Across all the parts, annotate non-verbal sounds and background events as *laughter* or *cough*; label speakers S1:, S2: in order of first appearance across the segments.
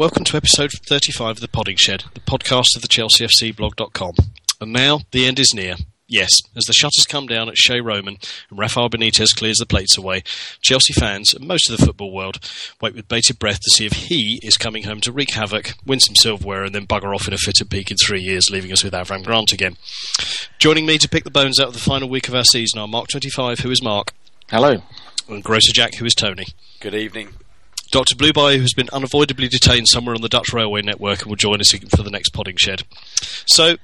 S1: Hello, and welcome to episode 35 of The Podding Shed, the podcast of the ChelseaFCblog.com. And now, the end is near. Yes, as the shutters come down at Chez Roman and Rafael Benitez clears the plates away, Chelsea fans and most of the football world wait with bated breath to see if he is coming home to wreak havoc, win some silverware, and then bugger off in a fit of pique in three years, leaving us with Avram Grant again. Joining me to pick the bones out of the final week of our season are Mark 25, who is Mark,
S2: Hello.
S1: and Grocer Jack, who is Tony.
S3: Good evening.
S1: Dr. Blueby, who has been unavoidably detained somewhere on the Dutch Railway network and will join us for the next podding shed. So,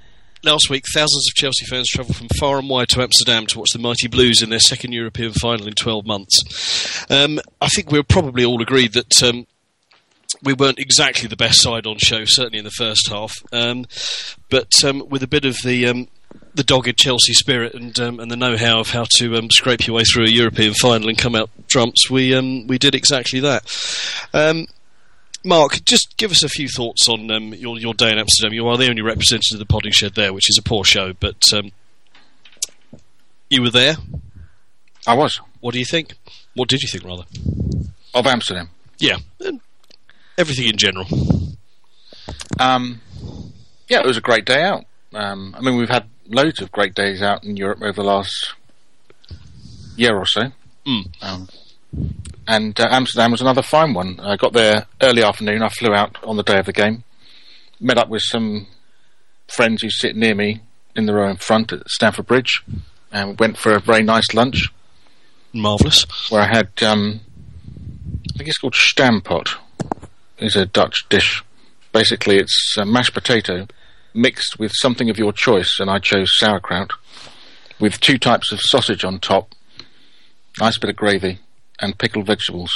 S1: last week, thousands of Chelsea fans travelled from far and wide to Amsterdam to watch the Mighty Blues in their second European final in 12 months. Um, I think we're probably all agreed that. Um, we weren't exactly the best side on show, certainly in the first half. Um, but um, with a bit of the um, the dogged Chelsea spirit and um, and the know-how of how to um, scrape your way through a European final and come out trumps, we um, we did exactly that. Um, Mark, just give us a few thoughts on um, your your day in Amsterdam. You are the only representative of the Podding Shed there, which is a poor show, but um, you were there.
S2: I was.
S1: What do you think? What did you think, rather?
S2: Of Amsterdam.
S1: Yeah, everything in general.
S2: Um, yeah, it was a great day out. Um, I mean, we've had loads of great days out in Europe over the last year or so.
S1: Mm.
S2: Um, and uh, Amsterdam was another fine one. I got there early afternoon. I flew out on the day of the game. Met up with some friends who sit near me in the row in front at Stamford Bridge. And went for a very nice lunch
S1: Marvelous.
S2: where I had, um, I think it's called stamppot. It's a Dutch dish. Basically, it's uh, mashed potato mixed with something of your choice, and I chose sauerkraut, with two types of sausage on top, nice bit of gravy, and pickled vegetables,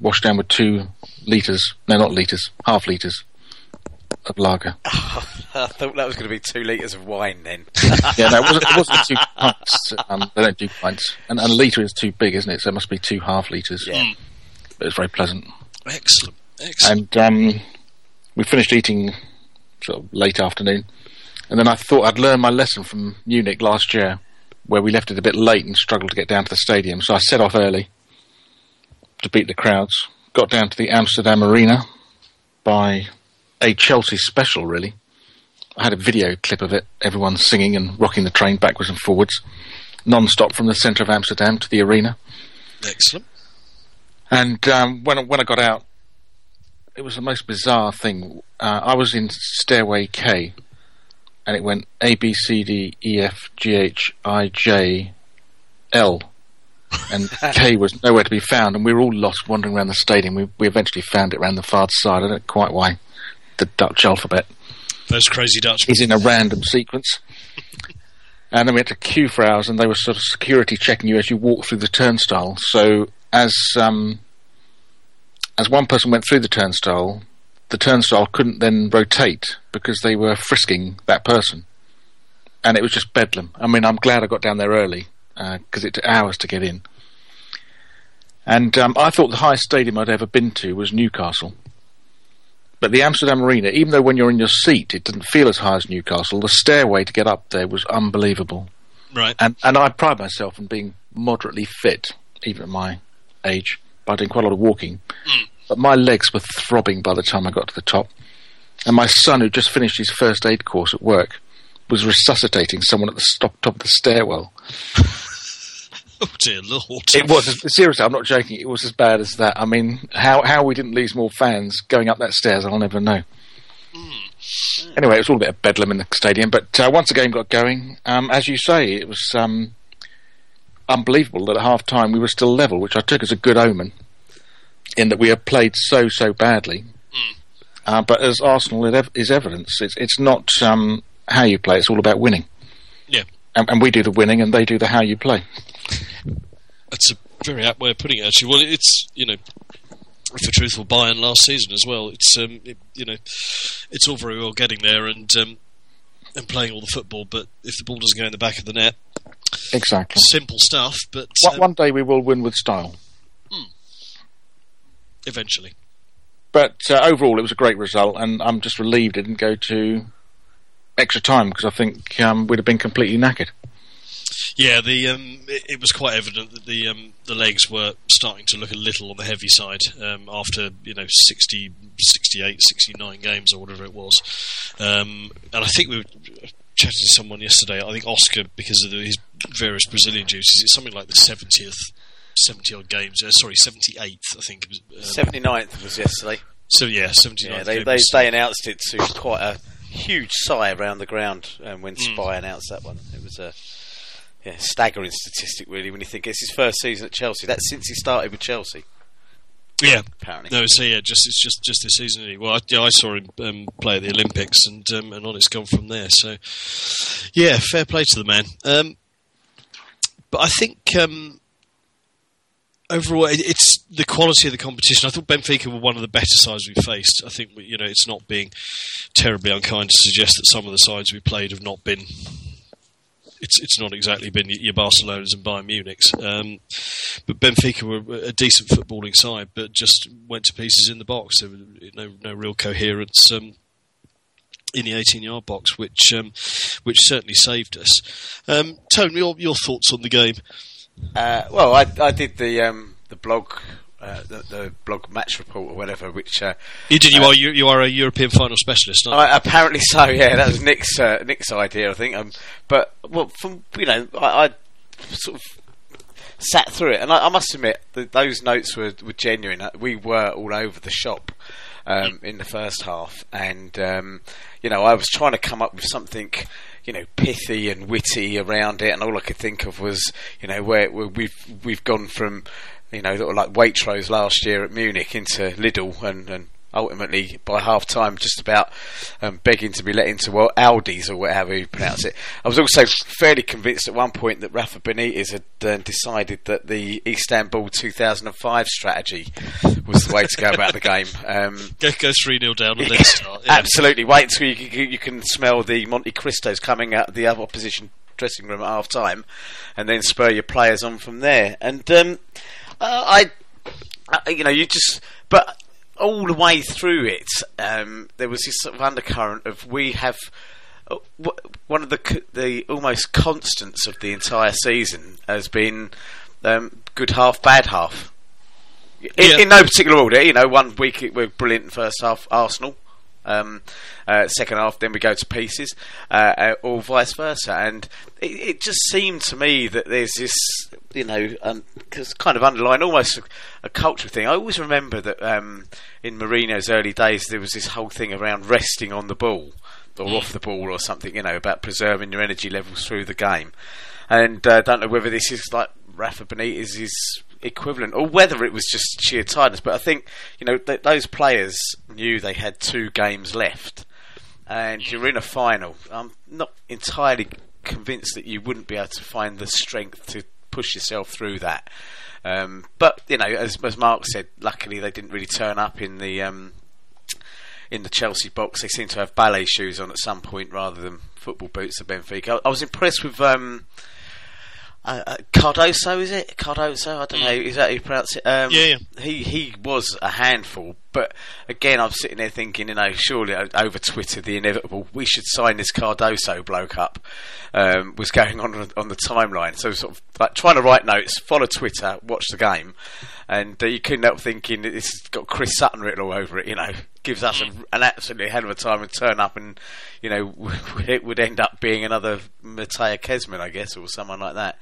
S2: washed down with two litres, no, not litres, half litres of lager. *laughs*
S3: I thought that was going to be two litres of wine then. *laughs*
S2: yeah, no, it wasn't, it wasn't two *laughs* pints. Um, they don't do pints. And, and a litre is too big, isn't it? So it must be two half litres.
S3: Yeah.
S2: But it's very pleasant.
S1: Excellent. Excellent.
S2: and um, we finished eating sort of late afternoon, and then I thought I'd learned my lesson from Munich last year, where we left it a bit late and struggled to get down to the stadium. So I set off early to beat the crowds. Got down to the Amsterdam Arena by a Chelsea special, really. I had a video clip of it, everyone singing and rocking the train backwards and forwards, non-stop from the centre of Amsterdam to the arena.
S1: Excellent.
S2: And um, when I, when I got out, it was the most bizarre thing. Uh, I was in stairway K, and it went A B C D E F G H I J L, and *laughs* K was nowhere to be found. And we were all lost, wandering around the stadium. We we eventually found it around the far side. I don't know quite why. The Dutch alphabet
S1: Those crazy Dutch.
S2: is in a random sequence. And then we had to queue for hours, and they were sort of security checking you as you walk through the turnstile. So as um, as one person went through the turnstile, the turnstile couldn't then rotate because they were frisking that person, and it was just bedlam. I mean, I'm glad I got down there early because it took hours to get in. And um, I thought the highest stadium I'd ever been to was Newcastle. But the Amsterdam Arena, even though when you're in your seat it didn't feel as high as Newcastle, the stairway to get up there was unbelievable.
S1: Right.
S2: And and I pride myself on being moderately fit, even at my age, by doing quite a lot of walking. But my legs were throbbing by the time I got to the top. And my son, who just finished his first aid course at work, was resuscitating someone at the stop, top of the stairwell. *laughs*
S1: Oh dear lord.
S2: It was seriously. I'm not joking. It was as bad as that. I mean, how how we didn't lose more fans going up that stairs, I'll never know. Anyway, it was all a bit of bedlam in the stadium, but uh, once the game got going, um, as you say, it was um, unbelievable that at half time we were still level, which I took as a good omen, in that we had played so so badly. Uh, but as Arsenal is is evidence, it's it's not um, how you play; it's all about winning.
S1: Yeah.
S2: And, and we do the winning, and they do the how you play. *laughs*
S1: That's a very apt way of putting it. Actually, well, it's you know, for truthful Bayern last season as well. It's um, it, you know, it's all very well getting there and um, and playing all the football, but if the ball doesn't go in the back of the net,
S2: Exactly.
S1: simple stuff. But
S2: One,
S1: um,
S2: one day we will win with style.
S1: eventually,
S2: But uh, overall, it was a great result, and I'm just relieved it didn't go to extra time because I think um, we'd have been completely knackered.
S1: Yeah, the um, it, it was quite evident that the um, the legs were starting to look a little on the heavy side um, after you know 60, 68, 69 games or whatever it was, um, and I think we were chatting to someone yesterday. I think Oscar because of the, his various Brazilian duties, it's something like the seventieth. 70 odd games, uh, sorry, 78th, I think. It was, um,
S3: 79th was yesterday.
S1: So, yeah, 79th.
S3: Yeah, they, they, they announced it to quite a huge sigh around the ground um, when
S1: Hmm.
S3: Spy announced that one. It was a yeah, staggering statistic, really, when you think it's his first season at Chelsea. That's since he started with Chelsea,
S1: yeah,
S3: apparently.
S1: No, so yeah, just it's just just this season. Well, I, yeah, I saw him um, play at the Olympics, and um, and on it's gone from there. So, yeah, fair play to the man. Um, but I think um, overall, it, it's the quality of the competition. I thought Benfica were one of the better sides we faced. I think we- you know it's not being terribly unkind to suggest that some of the sides we played have not been. It's it's not exactly been your Barcelonas and Bayern Munich's, um, but Benfica were a decent footballing side, but just went to pieces in the box. There was no no real coherence um, in the 18-yard box, which um, which certainly saved us. Um, Tony, your your thoughts on the game?
S3: Uh, well, I, I did the um, the blog, uh, the, the blog match report or whatever, which uh,
S1: You did. You
S3: Uh,
S1: are you, you are a European final specialist. Aren't you?
S3: I, apparently so. *laughs* Yeah, that was Nick's uh, Nick's idea, I think. Um, but well, from you know, I, I sort of sat through it, and I, I must admit that those notes were, were genuine. Uh, We were all over the shop um, in the first half, and um, you know, I was trying to come up with something. You know, pithy and witty around it, and all I could think of was, you know, where, where we've we've gone from, you know, of like Waitrose last year at Munich into Lidl, and, and ultimately by half time just about um, begging to be let into well Aldi's or whatever you pronounce it. I was also fairly convinced at one point that Rafa Benitez had uh, decided that the Istanbul 2005 strategy was the way to go about the game. Um,
S1: Go, go three 0 down and then start. Yeah.
S3: Absolutely. Wait until you, you, you can smell the Monte Cristos coming out of the other opposition dressing room at half time, and then spur your players on from there. And um, uh, I, you know, you just but all the way through it, um, there was this sort of undercurrent of we have. uh, w- One of the the almost constants of the entire season has been um, good half, bad half. In,
S1: Yeah.
S3: in no particular order, you know, one week it- we're brilliant in first half, Arsenal. Um, uh, second half, then we go to pieces, uh, uh, or vice versa. And it, it just seemed to me that there's this, you know, um, kind of underlying almost a, a cultural thing. I always remember that um, in Mourinho's early days, there was this whole thing around resting on the ball or off the ball or something, you know, about preserving your energy levels through the game. And I uh, don't know whether this is like Rafa Benitez's equivalent or whether it was just sheer tiredness. But I think, you know, th- those players knew they had two games left and you're in a final. I'm not entirely convinced that you wouldn't be able to find the strength to push yourself through that. Um, but, you know, as, as Mark said, luckily they didn't really turn up in the. Um, in the Chelsea box, they seem to have ballet shoes on at some point rather than football boots at Benfica. I, I was impressed with um, uh, uh, Cardoso. Is it Cardoso? I don't know. Is that how you pronounce it? Um,
S1: Yeah, yeah.
S3: He he was a handful, but again, I'm sitting there thinking, you know, surely over Twitter, the inevitable, we should sign this Cardoso bloke up, um, was going on on the timeline. So sort of like trying to write notes, follow Twitter, watch the game, and uh, you couldn't help thinking this has got Chris Sutton written all over it. You know, gives us a, an absolutely hell of a time and turn up, and you know, *laughs* it would end up being another Mateja Kezman, I guess, or someone like that.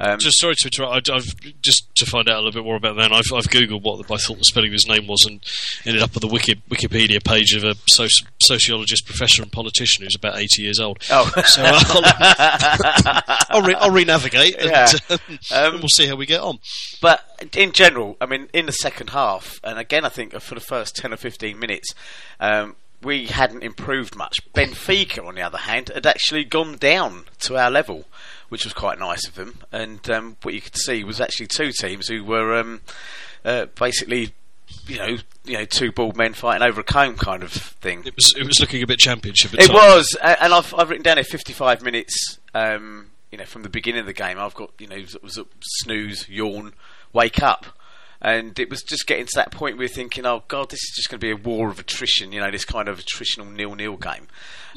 S3: Um,
S1: Just sorry to interrupt. I, I've just to find out a little bit more about that. I've, I've googled what I thought the spelling of his name was, and ended up with the Wiki, Wikipedia page of a soci- sociologist, professor, and politician who's about eighty years old.
S3: Oh.
S1: so uh, I'll, *laughs* *laughs* I'll, re- I'll re-navigate,
S3: Yeah.
S1: and, um, we'll see how we get on.
S3: But in general, I mean, in the second half, and again, I think for the first 10 or 15 minutes, um, we hadn't improved much. Benfica, on the other hand, had actually gone down to our level, which was quite nice of them. And um, what you could see was actually two teams who were um, uh, basically, you know, you know, two bald men fighting over a comb kind of thing.
S1: It was it was looking a bit championship. At
S3: It
S1: times.
S3: was, and I've I've written down here 55 minutes. Um, you know, from the beginning of the game, I've got you know sort of- sort snooze, yawn, wake up, and it was just getting to that point where we're thinking, oh god, this is just going to be a war of attrition, you know, this kind of attritional nil-nil game.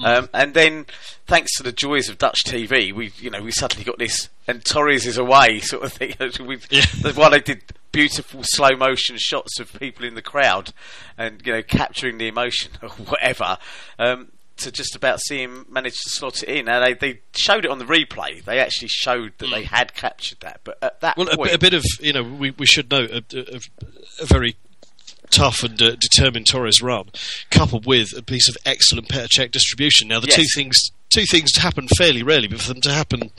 S3: Um, and then, thanks to the joys of Dutch TV, we you know we suddenly got this, and Torres is away *laughs* sort of thing. *laughs* we, *laughs*
S1: Yeah.
S3: That's they did beautiful slow motion shots of people in the crowd, and you know capturing the emotion or whatever. Um, to just about see him manage to slot it in. Now they, they showed it on the replay. They actually showed that they had captured that, but at that
S1: Well, a,
S3: point,
S1: bit- a bit of you know, we, we should note a, a, a very tough and uh, determined Torres run, coupled with a piece of excellent Petr Cech distribution. Now, the
S3: Yes.
S1: two things two things happen fairly rarely, but for them to happen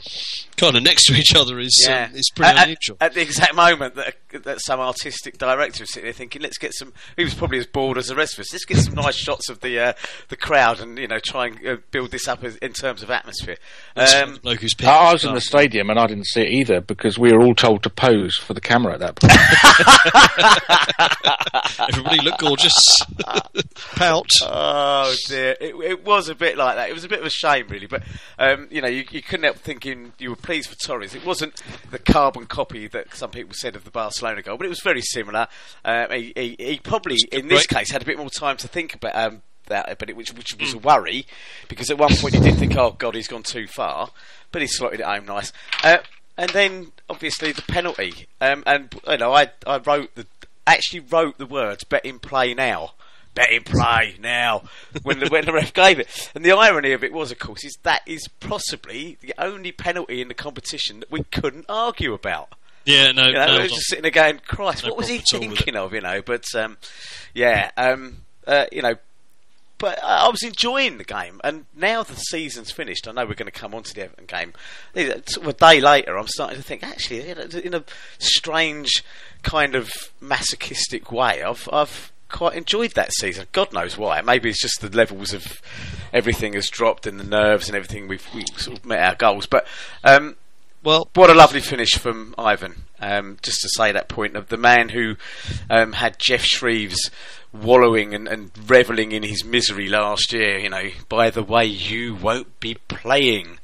S1: kind of next to each other is
S3: Yeah.
S1: um, is pretty
S3: at,
S1: unusual.
S3: At, at the exact moment that, that some artistic director was sitting there thinking, let's get some. He was probably as bored as the rest of us. Let's get some nice shots of the uh, the crowd and you know try and uh, build this up as, in terms of atmosphere. Um,
S1: the bloke who's
S2: I I was in the stadium and I didn't see it either because we were all told to pose for the camera at that point. *laughs*
S1: Everybody look gorgeous. *laughs* Pout.
S3: Oh dear, it, it was a bit like that. It was a bit of a shame, really. But um, you know, you, you couldn't help thinking you were pleased for Torres. It wasn't the carbon copy that some people said of the Barcelona goal, but it was very similar. Um, he, he, he probably, in this case, had a bit more time to think about um, that, but it, which, which was a worry because at one point he did think, "Oh God, he's gone too far," but he slotted it home nice. Uh, and then obviously the penalty, um, and you know, I I wrote the actually wrote the words "bet in play now." Bet in play now when the when the ref gave it, and the irony of it was, of course, is that is possibly the only penalty in the competition that we couldn't argue about.
S1: Yeah, no,
S3: You know,
S1: no,
S3: I was just sitting there going, Christ,
S1: No
S3: what was he
S1: problem at all with
S3: thinking of? You know, but um, yeah, um, uh, you know, but I was enjoying the game, and now the season's finished. I know we're going to come on to the Everton game. Sort of a day later, I'm starting to think, actually, in a strange kind of masochistic way, I've I've quite enjoyed that season. God knows why. Maybe it's just the levels of everything has dropped and the nerves and everything. We've we sort of met our goals, but. Um,
S1: well,
S3: what a lovely finish from Ivan. Um, just to say that point of the man who um, had Geoff Shreeves wallowing and, and reveling in his misery last year. You know, by the way, you won't be playing.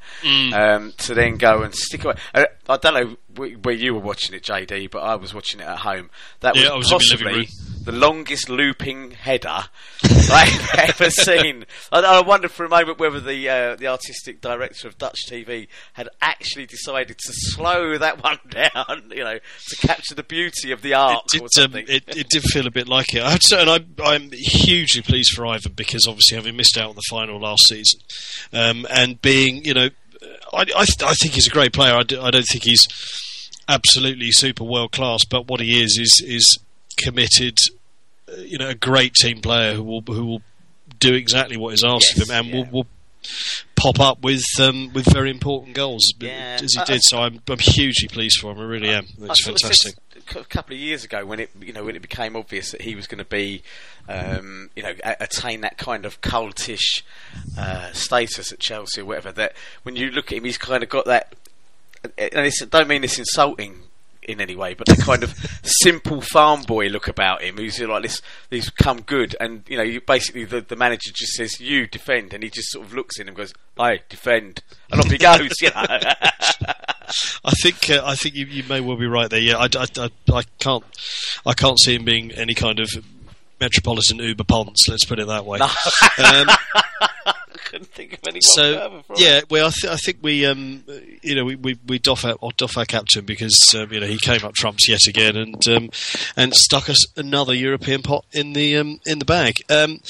S3: Um, to then go and stick away. I, I don't know where you were watching it, JD, but I was watching it at home. That
S1: Yeah,
S3: was
S1: was in my living
S3: possibly the longest looping header *laughs* I've ever seen. I, I wonder for a moment whether the uh, the artistic director of Dutch TV had actually decided to slow that *laughs* one down, you know, to capture the beauty of the art.
S1: it did, um, it, it did feel a bit like it. I to say, and I, I'm hugely pleased for Ivan because obviously having missed out on the final last season, um, and being, you know, I, I, th- I think he's a great player. I, d- I don't think he's absolutely super world class, but what he is is is committed. uh, You know, a great team player who will who will do exactly what is asked
S3: Yes,
S1: of him and
S3: yeah.
S1: will, will pop up with um, with very important goals
S3: Yeah.
S1: as he
S3: I-
S1: did. So I'm I'm hugely pleased for him. I really am. It's fantastic.
S3: A couple of years ago when it you know when it became obvious that he was going to be um, you know a- attain that kind of cultish uh, status at Chelsea or whatever that when you look at him he's kind of got that and it's, I don't mean this insulting in any way, but the kind of *laughs* simple farm boy look about him, who's like this, he's come good, and you know, you basically the, the manager just says, "You defend," and he just sort of looks in and goes, "I defend," and off he goes. You know, *laughs*
S1: I think uh, I think you, you may well be right there. Yeah, I, I, I, I can't I can't see him being any kind of metropolitan Uber Ponce. Let's put it that way. *laughs* Um,
S3: I couldn't think of anyone
S1: so yeah, well, I, th- I think we um, you know we, we, we doff our doff our captain because um, you know he came up trumps yet again and um, and stuck us another European pot in the um, in the bag. Um,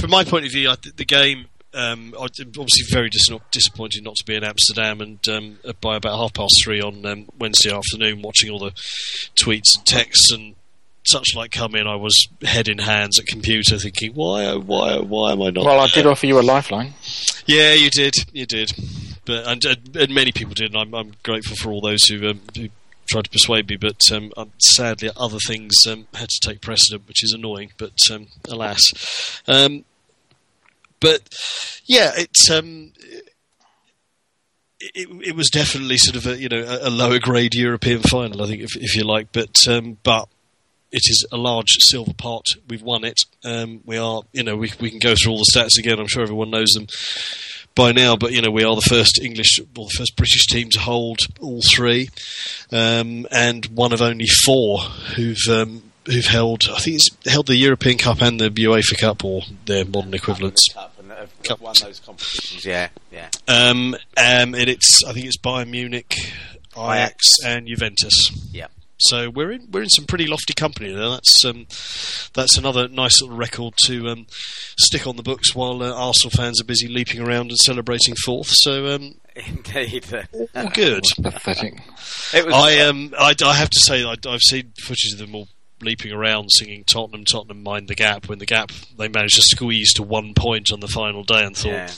S1: from my point of view, I th- the game. Um, I- obviously, very dis- disappointed not to be in Amsterdam, and um, by about half past three on um, Wednesday afternoon, watching all the tweets and texts and such like come in, I was head in hands at computer, thinking, "Why, oh, why, oh, why am I not?"
S2: well, I
S1: there?"
S2: did offer you a lifeline.
S1: Yeah, you did. You did. But and, and, and many people did. And I'm, I'm grateful for all those who, um, who tried to persuade me. But um, um, sadly, other things um, had to take precedent, which is annoying. But um, alas, um, but yeah, it's. Um, it, it was definitely sort of a you know a, lower grade European final, I think, if, if you like. But um, but it is a large silver pot. We've won it. Um, we are, you know, we we can go through all the stats again. I'm sure everyone knows them by now, but you know, we are the first English or the first British team to hold all three, um, and one of only four who've um, who've held. I think it's held the European Cup and the UEFA Cup or their modern equivalents.
S3: Cup and have,
S1: Cup.
S3: won those competitions. Yeah, yeah.
S1: Um, um, and it's I think it's Bayern Munich, Ajax, and Juventus.
S3: Yeah.
S1: So we're in we're in some pretty lofty company there. That's um, that's another nice little record to um, stick on the books while uh, Arsenal fans are busy leaping around and celebrating fourth. So um, *laughs*
S3: Indeed.
S1: all good.
S2: Pathetic.
S3: It was.
S1: I um I, I have to say I, I've seen footage of them all leaping around singing Tottenham Tottenham mind the gap when the gap they managed to squeeze to one point on the final day and thought
S3: yeah.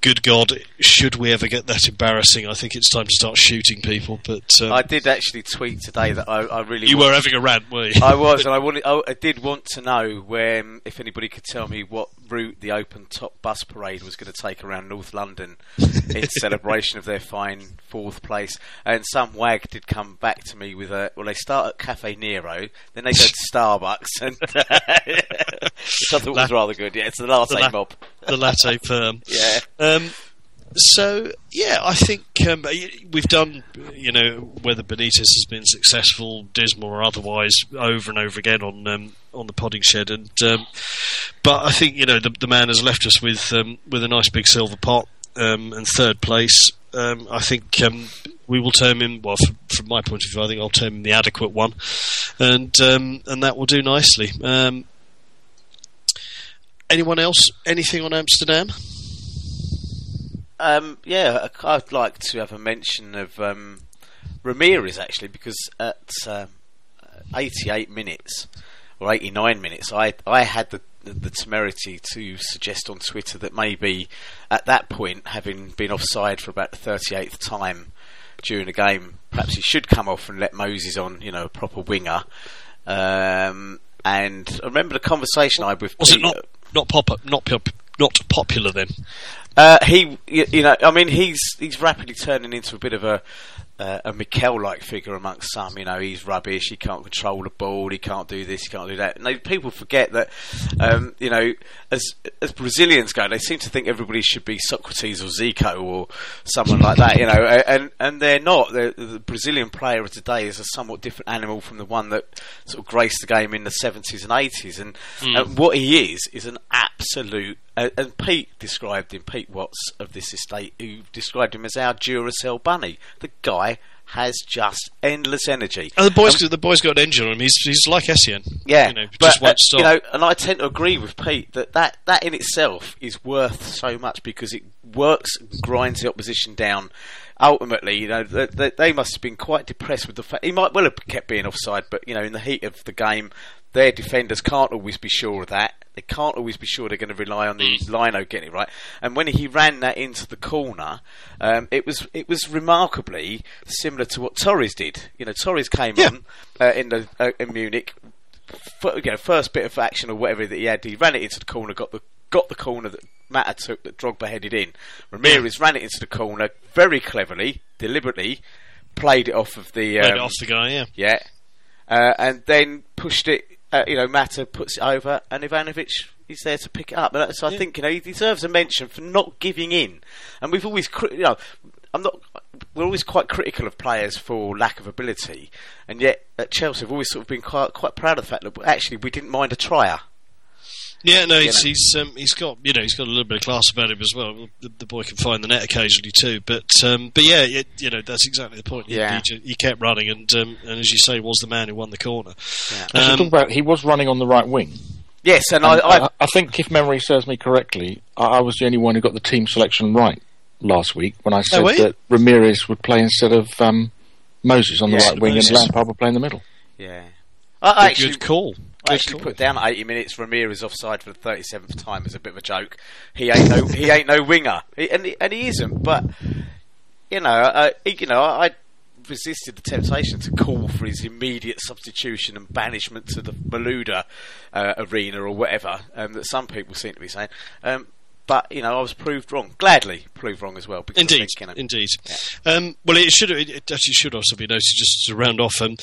S1: good god should we ever get that embarrassing I think it's time to start shooting people but um,
S3: I did actually tweet today that I, I really.
S1: you were having a rant were you
S3: I was, and I wanted. I, I did want to know when, if anybody could tell me what route the open top bus parade was going to take around North London *laughs* in celebration of their fine fourth place. And some wag did come back to me with a. Well, they start at Caffè Nero, then they go to *laughs* Starbucks, and *laughs* which I thought was rather good. Yeah, it's the latte
S1: the la-
S3: mob.
S1: the latte firm
S3: Yeah,
S1: Um, so yeah, I think um, we've done, you know, whether Benitez has been successful, dismal or otherwise, over and over again on um, on the podding shed, and um, but I think you know the, the man has left us with um, with a nice big silver pot um, and third place. Um, I think we will term him. Well, from, from my point of view, I think I'll term him the adequate one, and and that will do nicely. Anyone else? Anything on Amsterdam?
S3: Um, yeah, I'd like to have a mention of um, Ramires actually, because at um, 88 minutes or 89 minutes, I I had the, the the temerity to suggest on Twitter that maybe at that point, having been offside for about the 38th time during the game, perhaps he should come off and let Moses on, you know, a proper winger. Um, and I remember the conversation I had with
S1: Was it not not pop not not popular then?
S3: Uh, he, you, know, I mean, he's he's rapidly turning into a bit of a uh, a Mikel-like figure amongst some. You know, he's rubbish. He can't control the ball. He can't do this. He can't do that. And they, people forget that, um, you know, as as Brazilians go, they seem to think everybody should be Socrates or Zico or someone like that. You know, and and they're not. The, the Brazilian player of today is a somewhat different animal from the one that sort of graced the game in the seventies and eighties. And uh, what he is is an absolute. Uh, and Pete described him, Pete Watts of this estate, who described him as our Duracell bunny. The guy has just endless energy.
S1: And the boys, the boys got an engine on him. He's he's like Essien.
S3: Yeah,
S1: you know,
S3: but
S1: just won't
S3: uh,
S1: stop.
S3: you know, and I tend to agree with Pete that, that that in itself is worth so much because it works, and grinds the opposition down. Ultimately, you know, they, they, they must have been quite depressed with the fact he might well have kept being offside, but you know, in the heat of the game, their defenders can't always be sure of that. They can't always be sure they're going to rely on the lino getting it right. And when he ran that into the corner, um, it was it was remarkably similar to what Torres did. You know, Torres came
S1: Yeah.
S3: on uh, in the uh, in Munich, f- you know, first bit of action or whatever that he had, he ran it into the corner, got the got the corner that Mata took, that Drogba headed in. Ramires ran it into the corner very cleverly, deliberately, played it off of the
S1: Played
S3: um,
S1: it off the guy. Yeah,
S3: yeah, uh, and then pushed it. Uh, you know, Mata puts it over, and Ivanovic is there to pick it up. And so I think you know he deserves a mention for not giving in. And we've always, you know, I'm not. We're always quite critical of players for lack of ability, and yet at Chelsea we've always sort of been quite quite proud of the fact that actually we didn't mind a trier.
S1: Yeah. No, he's
S3: know.
S1: he's, um, he's got you know he's got a little bit of class about him as well. The, the boy can find the net occasionally too. But um, but yeah, it, you know that's exactly the point. He-
S3: Yeah.
S1: he, ju- he kept running, and um, and as you say, was the man who won the corner.
S3: Yeah.
S1: Um,
S2: talk about he was running on the right wing.
S3: Yes, and,
S2: And
S3: I, I,
S2: I, I think if memory serves me correctly, I, I was the only one who got the team selection right last week when I said
S1: were
S2: that Ramires would play instead of um, Moses on the
S3: Yeah,
S2: right wing
S1: Moses.
S2: and Lampard would play in the middle.
S3: yeah, I, I actually
S1: good call.
S3: Actually put down at 80 minutes Ramires offside for the 37th time as a bit of a joke. He ain't no he ain't no winger, he, and he, and he isn't. But you know, uh, you know, I resisted the temptation to call for his immediate substitution and banishment to the Malouda uh, arena or whatever um, that some people seem to be saying. Um, but you know I was proved wrong. Gladly proved wrong as well. Because
S1: Indeed,
S3: I think, you know,
S1: indeed. Um, well, it should it actually should also be noted just to round off. Um,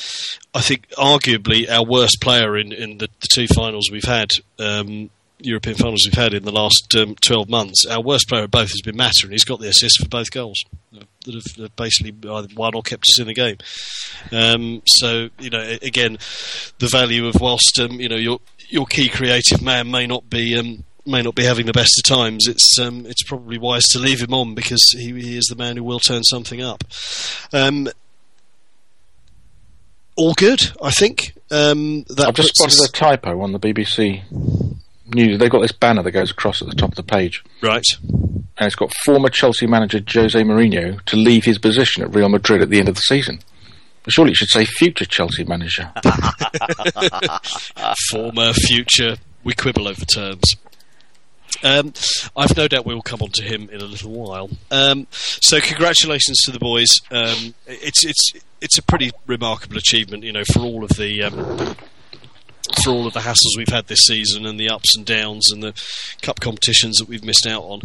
S1: I think arguably our worst player in, in the, the two finals we've had, um, European finals we've had in the last um, twelve months, our worst player at both has been Mata, and he's got the assist for both goals that have, that basically either won or kept us in the game. Um, so you know, again, the value of whilst um, you know your your key creative man may not be. May not be having the best of times. It's um, it's probably wise to leave him on because he, he is the man who will turn something up. Um, all good, I think. Um, that
S2: I've just
S1: puts
S2: spotted
S1: us-
S2: a typo on the BBC news. They've got this banner that goes across at the top of the page,
S1: right.
S2: and it's got former Chelsea manager Jose Mourinho to leave his position at Real Madrid at the end of the season. Surely it should say future Chelsea manager. *laughs* *laughs*
S1: former, future. We quibble over terms. Um, I've no doubt we will come on to him in a little while. Um, so, congratulations to the boys. Um, it's it's it's a pretty remarkable achievement, you know, for all of the. Um, for all of the hassles we've had this season and the ups and downs and the cup competitions that we've missed out on,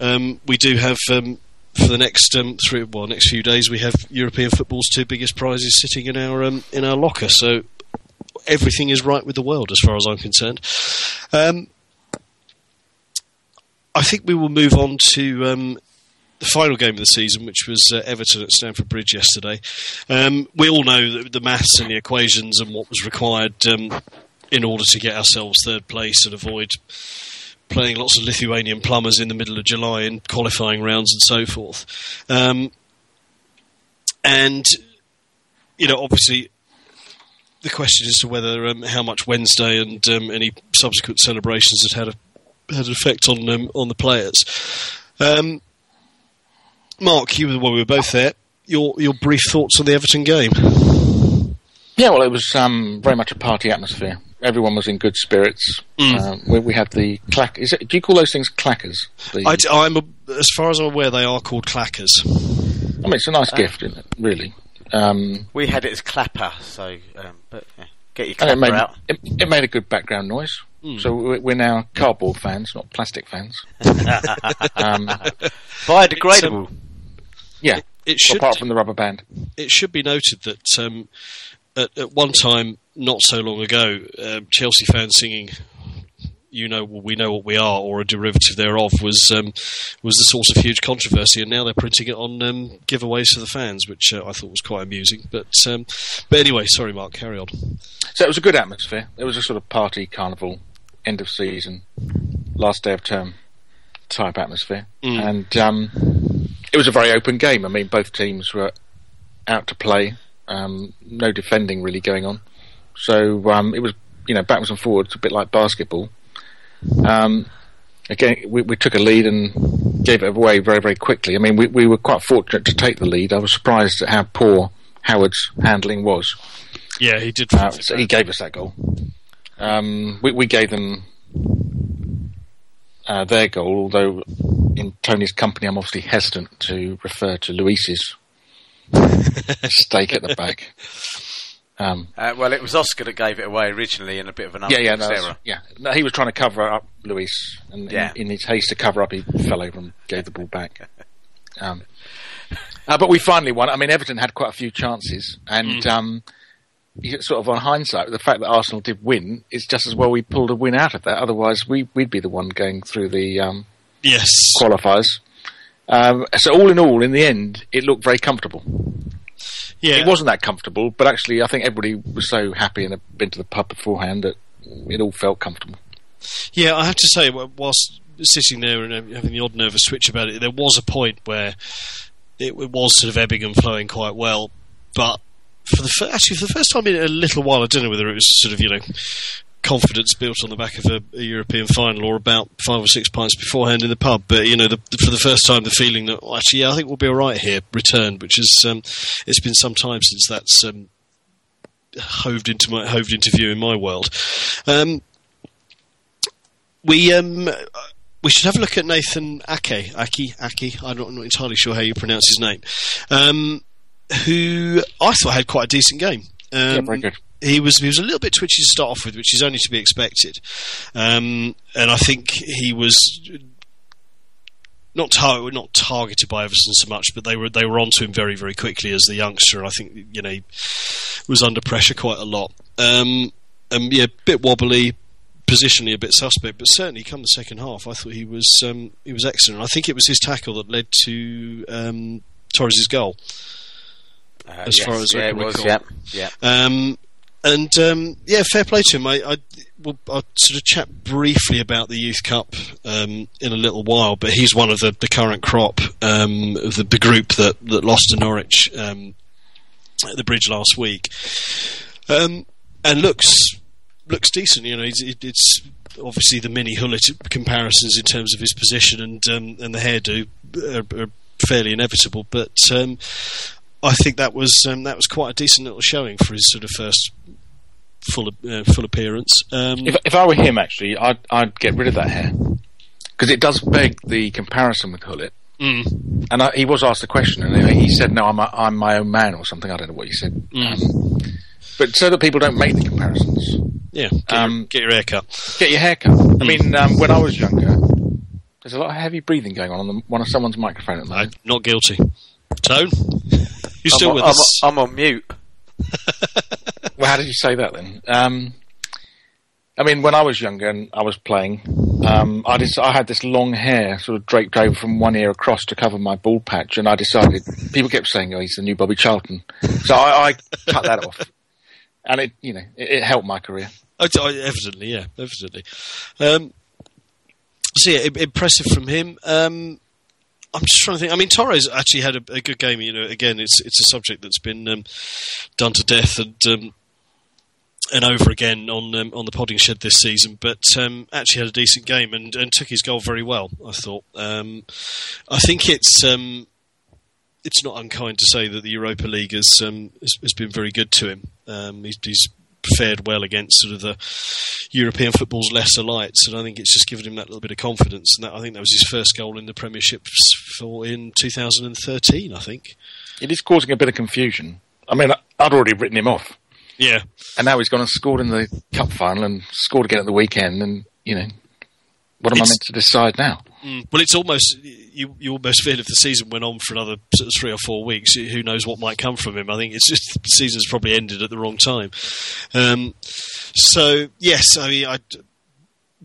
S1: um, we do have um, for the next um, three well next few days we have European football's two biggest prizes sitting in our um, in our locker. So everything is right with the world as far as I'm concerned. I think we will move on to um, the final game of the season, which was uh, Everton at Stamford Bridge yesterday. Um, we all know the, the maths and the equations and what was required um, in order to get ourselves third place and avoid playing lots of Lithuanian plumbers in the middle of July in qualifying rounds and so forth. Um, and you know, obviously, the question as to whether um, how much Wednesday and um, any subsequent celebrations had had a, had an effect on um, on the players. Um, Mark, you were well, we were both there. Your your brief thoughts on the Everton game?
S2: Yeah, well, it was um, very much a party atmosphere. Everyone was in good spirits.
S1: Mm.
S2: Um, we, we had the clack. Is it, do you call those things clackers? The,
S1: I, am as far as I'm aware, they are called clackers.
S2: I mean, it's a nice gift, isn't it? Really. Um,
S3: we had it as clapper. So, um, but yeah, get your
S2: and it
S3: clapper
S2: made
S3: out.
S2: it, it made a good background noise.
S1: Hmm.
S2: So we- we're now cardboard fans, not plastic fans. *laughs* um,
S3: Biodegradable.
S2: yeah,
S1: It should
S2: apart from the rubber band.
S1: it should be noted that um, at, at one time, not so long ago, um, Chelsea fans singing "You know, we know what we are" or a derivative thereof was um, was the source of huge controversy, and now they're printing it on um, giveaways to the fans, which uh, I thought was quite amusing. But um, but anyway, sorry, Mark, carry on.
S2: So it was a good atmosphere. It was a sort of party, carnival, end of season, last day of term type atmosphere,
S1: Mm.
S2: and um, it was a very open game. I mean, both teams were out to play. Um, no defending really going on. So um, it was, you know, backwards and forwards, a bit like basketball. Um, again, we, we took a lead and gave it away very, very quickly. I mean, we, we were quite fortunate to take the lead. I was surprised at how poor Howard's handling was.
S1: Yeah, he did.
S2: Uh, so he gave us that goal. Um, we, we gave them uh, their goal, although in Tony's company, I'm obviously hesitant to refer to Luis's *laughs* stake at the back. Um,
S3: Uh, well, it was Oscar that gave it away originally in a bit of an
S2: yeah, yeah, no, that's-
S3: error.
S2: yeah. No, he was trying to cover up Luis, and
S3: Yeah.
S2: in, in his haste to cover up, he fell over and gave the ball back. *laughs* Um, uh, but we finally won. I mean, Everton had quite a few chances, and um, you- sort of on hindsight, the fact that Arsenal did win, it's just as well we pulled a win out of that. Otherwise, we, we'd be the one going through the um,
S1: yes,
S2: qualifiers. Um, so all in all, in the end, it looked very comfortable.
S1: yeah,
S2: It wasn't that comfortable, but actually, I think everybody was so happy and had been to the pub beforehand that it all felt comfortable.
S1: Yeah, I have to say, whilst sitting there and um, having the odd nervous twitch about it, there was a point where it was sort of ebbing and flowing quite well. But for the actually for the first time in a little while, I don't know whether it was sort of you know confidence built on the back of a, a European final or about five or six pints beforehand in the pub. But you know, the, for the first time, the feeling that well, actually, yeah, I think we'll be all right here returned, which is um, it's been some time since that's. Um, Hoved into my hoved into view in my world. Um, we um we should have a look at Nathan Ake Aki Aki. I'm not, I'm not entirely sure how you pronounce his name. Who I thought had quite a decent game. Um,
S2: Yeah, very good.
S1: He was he was a little bit twitchy to start off with, which is only to be expected. Um, and I think he was not tar- not targeted by Everton so much, but they were they were onto him very very quickly as the youngster. And I think you know he was under pressure quite a lot. Um, and yeah, a bit wobbly, positionally a bit suspect, but certainly come the second half, I thought he was um, he was excellent. I think it was his tackle that led to um, Torres' goal.
S3: Uh,
S1: as
S3: yes,
S1: far as I
S3: yeah,
S1: can
S3: it was,
S1: recall.
S3: yeah, yeah.
S1: Um, and um, yeah, fair play to him. I, I will I'll sort of chat briefly about the Youth Cup um, in a little while, but he's one of the, the current crop um, of the, the group that, that lost to Norwich um, at the bridge last week, um, and looks looks decent. You know, it's, it's obviously the mini Gullit comparisons in terms of his position and um, and the hairdo are, are fairly inevitable, but. I think that was um, that was quite a decent little showing for his sort of first full uh, full appearance. Um,
S2: If, if I were him, actually, I'd, I'd get rid of that hair. Because it does beg the comparison with Gullit.
S1: mm,
S2: And I, he was asked the question, and he said, "No, I'm a, I'm my own man," or something. I don't know what he said.
S1: Mm.
S2: Um, but so that people don't make the comparisons,
S1: yeah, get,
S2: Um,
S1: your, get your hair cut.
S2: get your hair cut. I mean, um, when I was younger, there's a lot of heavy breathing going on on the, one of someone's microphone at the moment.
S1: not guilty. Tone, you still
S3: I'm,
S1: with
S3: I'm,
S1: us?
S3: I'm on mute. *laughs*
S2: Well, how did you say that then? Um, I mean, when I was younger and I was playing, um, I, just, I had this long hair sort of draped over from one ear across to cover my bald patch, and I decided people kept saying, "Oh, he's the new Bobby Charlton," so I, I cut that off, and it, you know, it, it helped my career.
S1: D- oh, evidently, yeah, evidently. Um, so yeah, impressive from him. Um, I'm just trying to think. I mean, Torres actually had a, a good game. You know, again, it's it's a subject that's been um, done to death and um, and over again on um, on the podding shed this season. But um, actually had a decent game and, and took his goal very well. I thought. Um, I think it's. Um, it's not unkind to say that the Europa League has has, has been very good to him. He's, he's fared well against sort of the European football's lesser lights, and I think it's just given him that little bit of confidence. And that, I think that was his first goal in the Premiership for in 2013. I think.
S2: It is causing a bit of confusion. I mean, I'd already written him off,
S1: Yeah,
S2: and now he's gone and scored in the cup final and scored again at the weekend, and you know, what am I meant to decide now?
S1: Mm. Well, it's almost you. You almost feel if the season went on for another sort of three or four weeks, who knows what might come from him? I think it's just the season's probably ended at the wrong time. Um, so yes, I mean, I,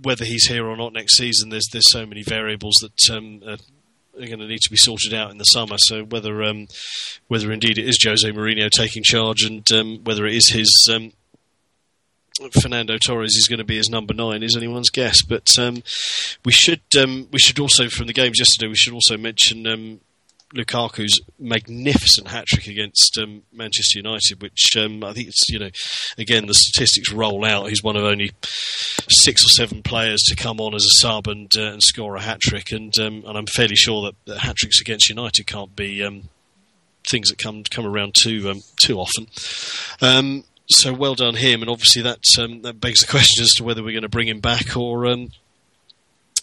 S1: whether he's here or not next season, there's there's so many variables that um, are, are going to need to be sorted out in the summer. So whether um, whether indeed it is Jose Mourinho taking charge and um, whether it is his um, Fernando Torres is going to be his number nine is anyone's guess. But um, we should um, we should also from the games yesterday we should also mention um, Lukaku's magnificent hat trick against um, Manchester United, which um, I think it's you know again the statistics roll out. He's one of only six or seven players to come on as a sub and uh, and score a hat trick, and um, and I'm fairly sure that, that hat tricks against United can't be. Things that come come around too um, too often, um, so well done him, and obviously that um, that begs the question as to whether we're going to bring him back or um,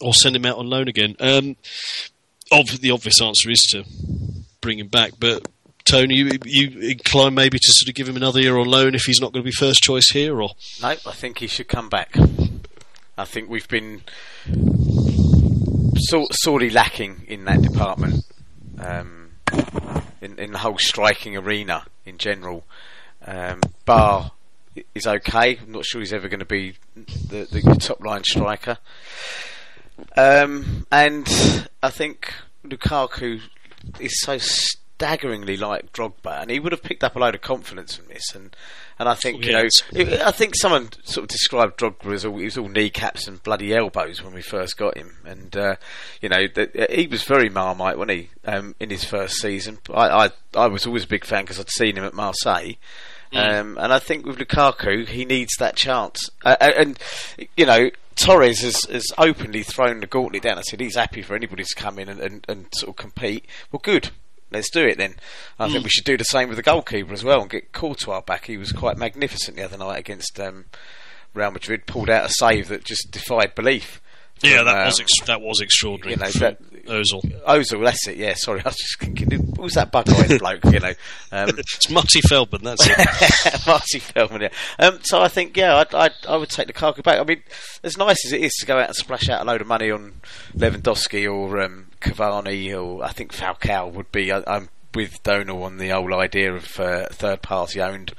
S1: or send him out on loan again. Um, ob- the obvious answer is to bring him back, but Tony, you, you incline maybe to sort of give him another year on loan if he's not going to be first choice here, or
S3: No, I think he should come back. I think we've been sor- sorely lacking in that department, um, in, in the whole striking arena in general. Um, Ba is okay. I'm not sure he's ever going to be the, the top line striker. Um, and I think Lukaku is so staggeringly like Drogba, and he would have picked up a load of confidence from this. And, and I think you know. I think someone sort of described Drogba as all, he was all kneecaps and bloody elbows when we first got him, and uh, you know that he was very marmite, wasn't he, um, in his first season? I I, I was always a big fan because I'd seen him at Marseille. Um, and I think with Lukaku, he needs that chance. Uh, uh, and, you know, Torres has, has openly thrown the gauntlet down. I said he's happy for anybody to come in and, and, and sort of compete. Well, good. Let's do it then. I think we should do the same with the goalkeeper as well and get Courtois back. He was quite magnificent the other night against um, Real Madrid. Pulled out a save that just defied belief.
S1: Yeah,
S3: from,
S1: that
S3: um,
S1: was ex- that was extraordinary.
S3: you know, that-
S1: Ozil.
S3: Ozil, that's it. Yeah, sorry, *laughs* I was just thinking, who was that bug-eyed *laughs* bloke? You know, um, *laughs*
S1: It's Marty Feldman. That's it.
S3: Marty Feldman. Yeah. Um, so I think, yeah, I'd, I'd, I would take Lukaku back. I mean, as nice as it is to go out and splash out a load of money on Lewandowski or um, Cavani, or I think Falcao would be. I, I'm with Donal on the whole idea of uh, third-party owned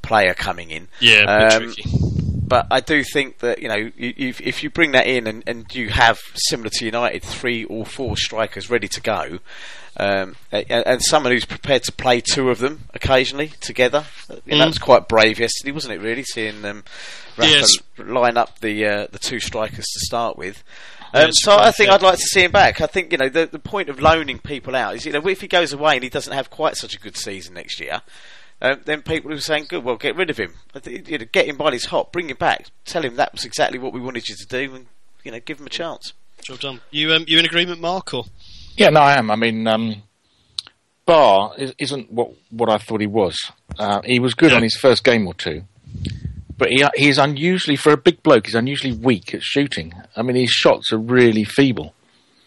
S3: player coming in.
S1: Yeah,
S3: Um,
S1: tricky.
S3: But I do think that you know you, if you bring that in and, and you have similar to United three or four strikers ready to go, um, and, and someone who's prepared to play two of them occasionally together, know, that was quite brave yesterday, wasn't it? Really seeing um, Rafa
S1: Yes.
S3: line up the uh, the two strikers to start with. Um, so I think. I'd like to see him back. I think you know the the point of loaning people out is you know if he goes away and he doesn't have quite such a good season next year, um, then people were saying, "Good, well, get rid of him. You know, get him while he's hot. Bring him back. Tell him that was exactly what we wanted you to do, and you know, give him a chance."
S1: Job done. You um, you in agreement, Mark? Or
S2: Yeah, no, I am. I mean, um, Ba is, isn't what what I thought he was. Uh, he was good
S1: Yeah.
S2: on his first game or two, but he he's unusually for a big bloke. He's unusually weak at shooting. I mean, his shots are really feeble.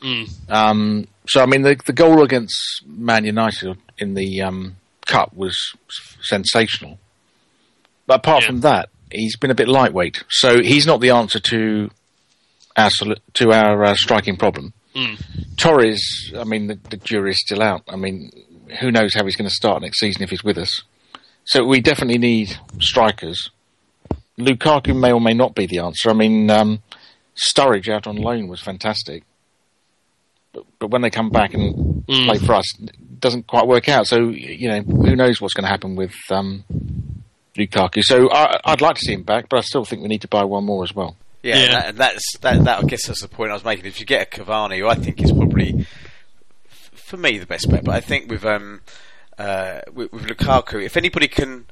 S1: Mm.
S2: Um, so, I mean, the the goal against Man United in the um, cup was sensational. But apart
S1: Yeah.
S2: from that, he's been a bit lightweight. So he's not the answer to our to our uh, striking problem.
S1: Mm.
S2: Torres, I mean, the, the jury's still out. I mean, who knows how he's going to start next season if he's with us. So we definitely need strikers. Lukaku may or may not be the answer. I mean, um, Sturridge out on loan was fantastic. But, but when they come back and
S1: Mm.
S2: play for us, doesn't quite work out. So, you know, who knows what's going to happen with um, Lukaku. So I, I'd like to see him back, but I still think we need to buy one more as well.
S3: Yeah,
S1: Yeah.
S3: And, that, and that's that, that. I guess that's the point I was making. If you get a Cavani, who I think is probably for me the best bet, but I think with um uh with, with Lukaku, if anybody can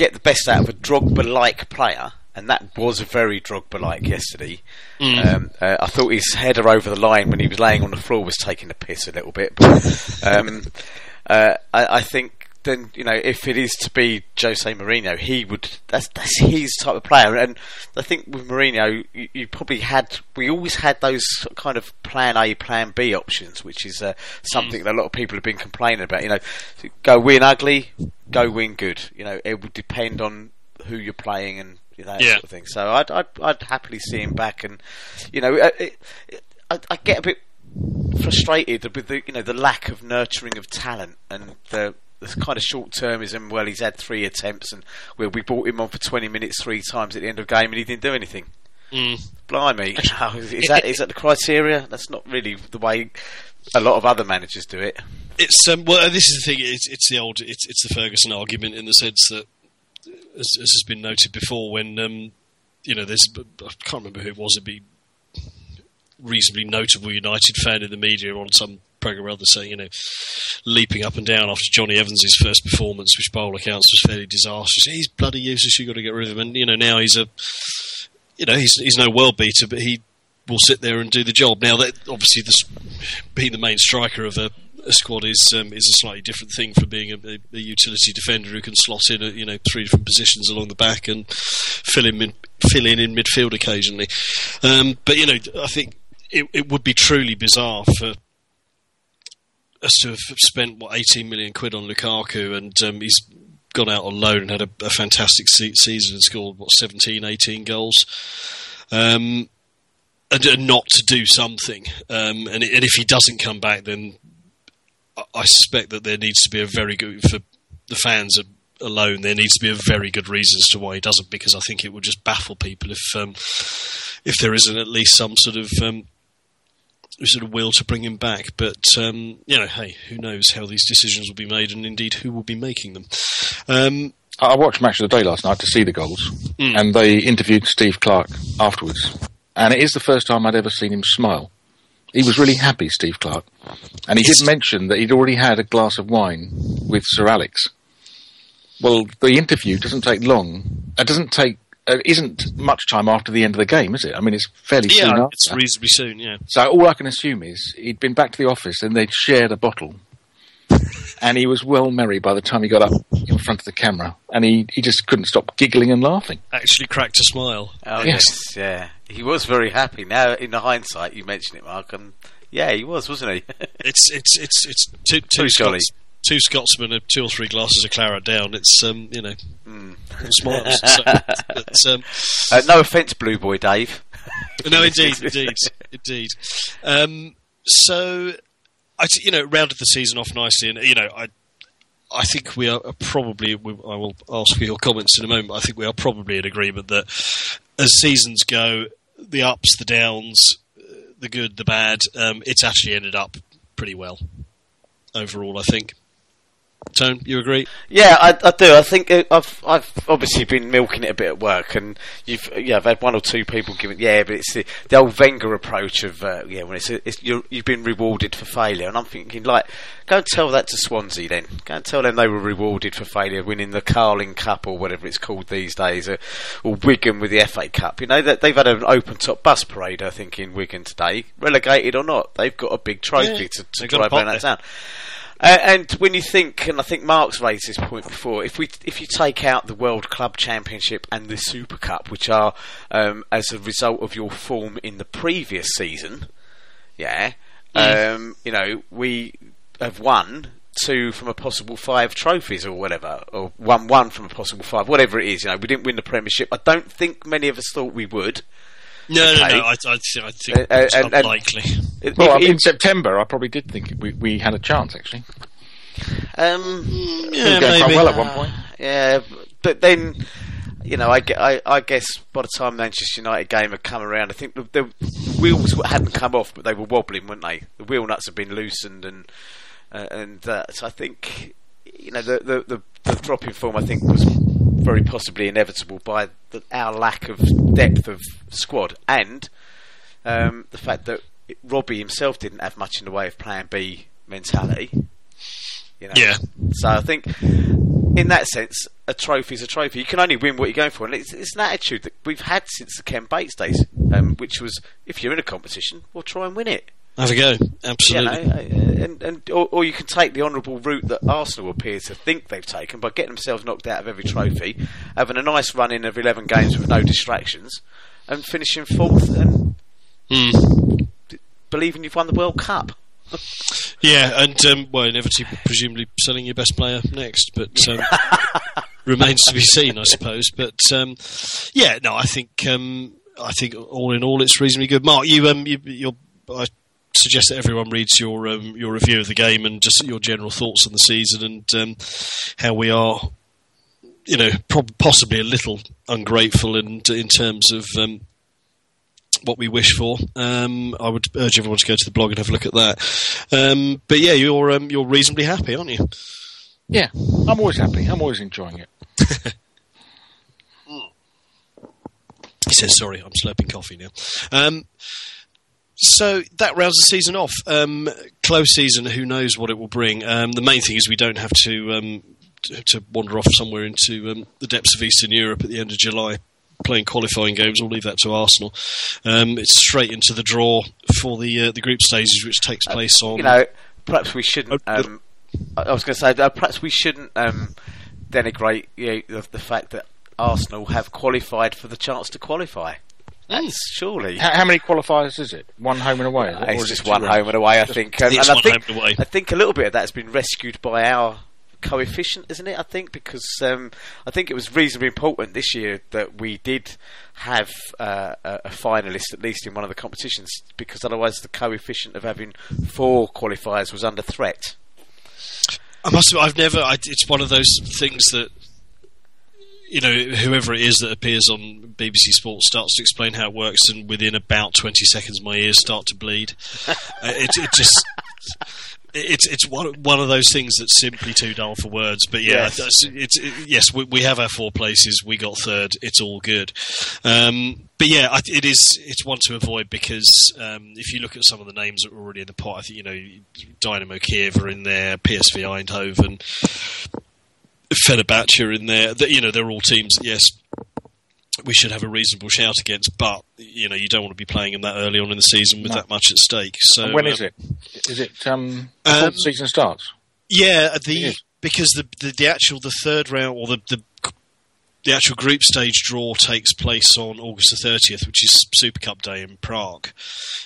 S3: get the best out of a Drogba-like player. And that was very Drogba-like yesterday. Um, uh, I thought his header over the line when he was laying on the floor was taking the piss a little bit. But *laughs* um, uh, I, I think then you know if it is to be Jose Mourinho, he would. That's that's his type of player. And I think with Mourinho, you, you probably had. We always had those kind of plan A, plan B options, which is uh, something that a lot of people have been complaining about. You know, go win ugly, go win good. You know, it would depend on who you're playing and that
S1: Yeah.
S3: sort of thing. So I'd, I'd I'd happily see him back, and you know, uh, it, it, I, I get a bit frustrated with the you know the lack of nurturing of talent and the. kind of short termism. Well, he's had three attempts, and well, we brought him on for twenty minutes three times at the end of the game, and he didn't do anything.
S1: Mm.
S3: Blimey, *laughs* *laughs* is that is that the criteria? That's not really the way a lot of other managers do it.
S1: It's um, well, this is the thing. It's, it's the old. It's, it's the Ferguson argument in the sense that, as, as has been noted before, when um, you know, there's I can't remember who it was. It'd be reasonably notable United fan in the media on some program or other saying, you know, leaping up and down after Jonny Evans' first performance, which by all accounts was fairly disastrous. He's bloody useless. You've got to get rid of him. And you know, now he's a, you know, he's he's no world beater, but he will sit there and do the job. Now, that obviously, this, being the main striker of a, a squad is um, is a slightly different thing from being a, a, a utility defender who can slot in at you know three different positions along the back and fill in mid, fill in in midfield occasionally. Um, but you know, I think it, it would be truly bizarre for us to have spent what 18 million quid on Lukaku and um, he's gone out on loan and had a, a fantastic se- season and scored what 17 18 goals um, and, and not to do something um, and, and if he doesn't come back then I, suspect that there needs to be a very good for the fans alone there needs to be a very good reason as to why he doesn't because I think it would just baffle people if um, if there isn't at least some sort of um, sort of will to bring him back. But um, you know, hey, who knows how these decisions will be made, and indeed who will be making them. Um,
S2: I I watched Match of the Day last night to see the goals, and they interviewed Steve Clarke afterwards. And it is the first time I'd ever seen him smile. He was really happy, Steve Clarke. And he did mention that he'd already had a glass of wine with Sir Alex. Well, the interview doesn't take long. It doesn't take, uh, isn't much time after the end of the game, is it? I mean, it's fairly soon
S1: yeah,
S2: after.
S1: it's reasonably soon. Yeah,
S2: So all I can assume is he'd been back to the office and they'd shared a bottle. *laughs* and he was well merry by the time he got up in front of the camera. And he, he just couldn't stop giggling and laughing.
S1: actually cracked a smile.
S3: Oh
S2: Yes.
S3: yes, yeah, he was very happy. Now, in the hindsight, you mentioned it, Mark, and yeah, he was, wasn't he? *laughs*
S1: it's it's it's it's two, two Scots, two Scotsmen and two or three glasses of claret down. It's um, you know,
S3: Mm.
S1: smiles. *laughs* so, but, um,
S3: Uh, no offence, Blue Boy Dave. *laughs*
S1: no, indeed, indeed, indeed. Um, so, I, t- you know, rounded the season off nicely, and you know, I, I think we are probably. We, I will ask for your comments in a moment. I think we are probably in agreement that as seasons go, the ups, the downs, the good, the bad, um, it's actually ended up pretty well overall. I think. Tone, you agree?
S3: Yeah, I, I do. I think it, I've I've obviously been milking it a bit at work, and you've yeah, I've had one or two people giving yeah, but it's the, the old Wenger approach of uh, yeah, when it's, it's you're, you've been rewarded for failure, and I'm thinking like, go and tell that to Swansea then. Go and tell them they were rewarded for failure, winning the Carling Cup or whatever it's called these days, or, or Wigan with the FA Cup. You know that they've had an open top bus parade, I think, in Wigan today, relegated or not. They've got a big trophy
S1: Yeah,
S3: to, to drive that
S1: there.
S3: Uh, and when you think, and I think Mark's raised this point before, if we if you take out the World Club Championship and the Super Cup, which are um, as a result of your form in the previous season, yeah, um, you know we have won two from a possible five trophies or whatever, or one one from a possible five, whatever it is. You know, we didn't win the Premiership. I don't think many of us thought we would.
S1: No, no, no. I, I, thi- I think
S3: Uh, uh,
S1: it's
S3: and- and-
S1: unlikely.
S3: It-
S2: Well,
S3: it-
S2: in September, I probably did think we, we had a chance, actually.
S3: um,
S2: It was
S1: yeah,
S2: going quite
S1: maybe.
S2: well at one point.
S3: Yeah, but then, you know, I, I, I guess by the time the Manchester United game had come around, I think the, the wheels hadn't come off, but they were wobbling, weren't they? The wheel nuts had been loosened, and uh, and uh, so I think, you know, the, the the the drop in form I think was very possibly inevitable by the, our lack of depth of squad and um, the fact that Robbie himself didn't have much in the way of Plan B mentality. You know?
S1: Yeah.
S3: So I think, in that sense, a trophy is a trophy. You can only win what you're going for, and it's, it's an attitude that we've had since the Ken Bates days, um, which was if you're in a competition, well, try and win it.
S1: Have a go.
S3: You
S1: Absolutely.
S3: know, uh, and, and or, or you can take the honourable route that Arsenal appear to think they've taken by getting themselves knocked out of every trophy, having a nice run in of 11 games with no distractions, and finishing fourth and
S1: Hmm.
S3: believing you've won the World Cup. *laughs*
S1: Yeah, and um, well, inevitably, presumably selling your best player next, but um, *laughs* remains to be seen, I suppose. But um, yeah, no, I think um, I think all in all, it's reasonably good. Mark, you um, you, you're, I suggest that everyone reads your um, your review of the game and just your general thoughts on the season and um, how we are. You know, prob- possibly a little ungrateful in in terms of um, what we wish for. Um, I would urge everyone to go to the blog and have a look at that. Um, but yeah, you're um, you're reasonably happy, aren't you?
S2: Yeah, I'm always happy. I'm always enjoying it. *laughs*
S1: He says, "Sorry, I'm slurping coffee now." So that rounds the season off. Um, close season. Who knows what it will bring? Um, the main thing is we don't have to um, t- to wander off somewhere into um, the depths of Eastern Europe at the end of July. Playing qualifying games, we'll leave that to Arsenal. Um, it's straight into the draw for the uh, the group stages, which takes place on.
S3: you know, perhaps we shouldn't.
S1: Oh,
S3: Um, I I was going to say, uh, perhaps we shouldn't um, denigrate you know, the, the fact that Arsenal have qualified for the chance to qualify. That's surely.
S2: How, how many qualifiers is it? One home and away? is it? Or
S3: It's just
S2: it
S3: one
S2: rounds?
S3: home and away, I think. Um, and I
S1: one
S3: think,
S1: home and away.
S3: I think a little bit of that has been rescued by our coefficient, isn't it? I think because um, I think it was reasonably important this year that we did have uh, a, a finalist at least in one of the competitions, because otherwise the coefficient of having four qualifiers was under threat.
S1: I must. Have, I've never. I, it's one of those things that you know, whoever it is that appears on BBC Sports starts to explain how it works, and within about twenty seconds, my ears start to bleed. *laughs* uh, it, it just. It's it's one one of those things that's simply too dull for words. But yeah,
S3: Yes.
S1: it's, it's it, yes, we, we have our four places. We got third. It's all good. Um, but yeah, I, it is it's one to avoid because um, if you look at some of the names that were already in the pot, I think you know Dynamo Kiev are in there, PSV Eindhoven, Fenerbahce in there. That you know they're all teams that yes we should have a reasonable shout against, but you know you don't want to be playing them that early on in the season with
S2: No.
S1: that much at stake. So
S2: And when
S1: um,
S2: is it? Is it um,
S1: Um,
S2: the season starts?
S1: Yeah, the because the, the the actual the third round or the the the actual group stage draw takes place on August the 30th, which is Super Cup Day in Prague.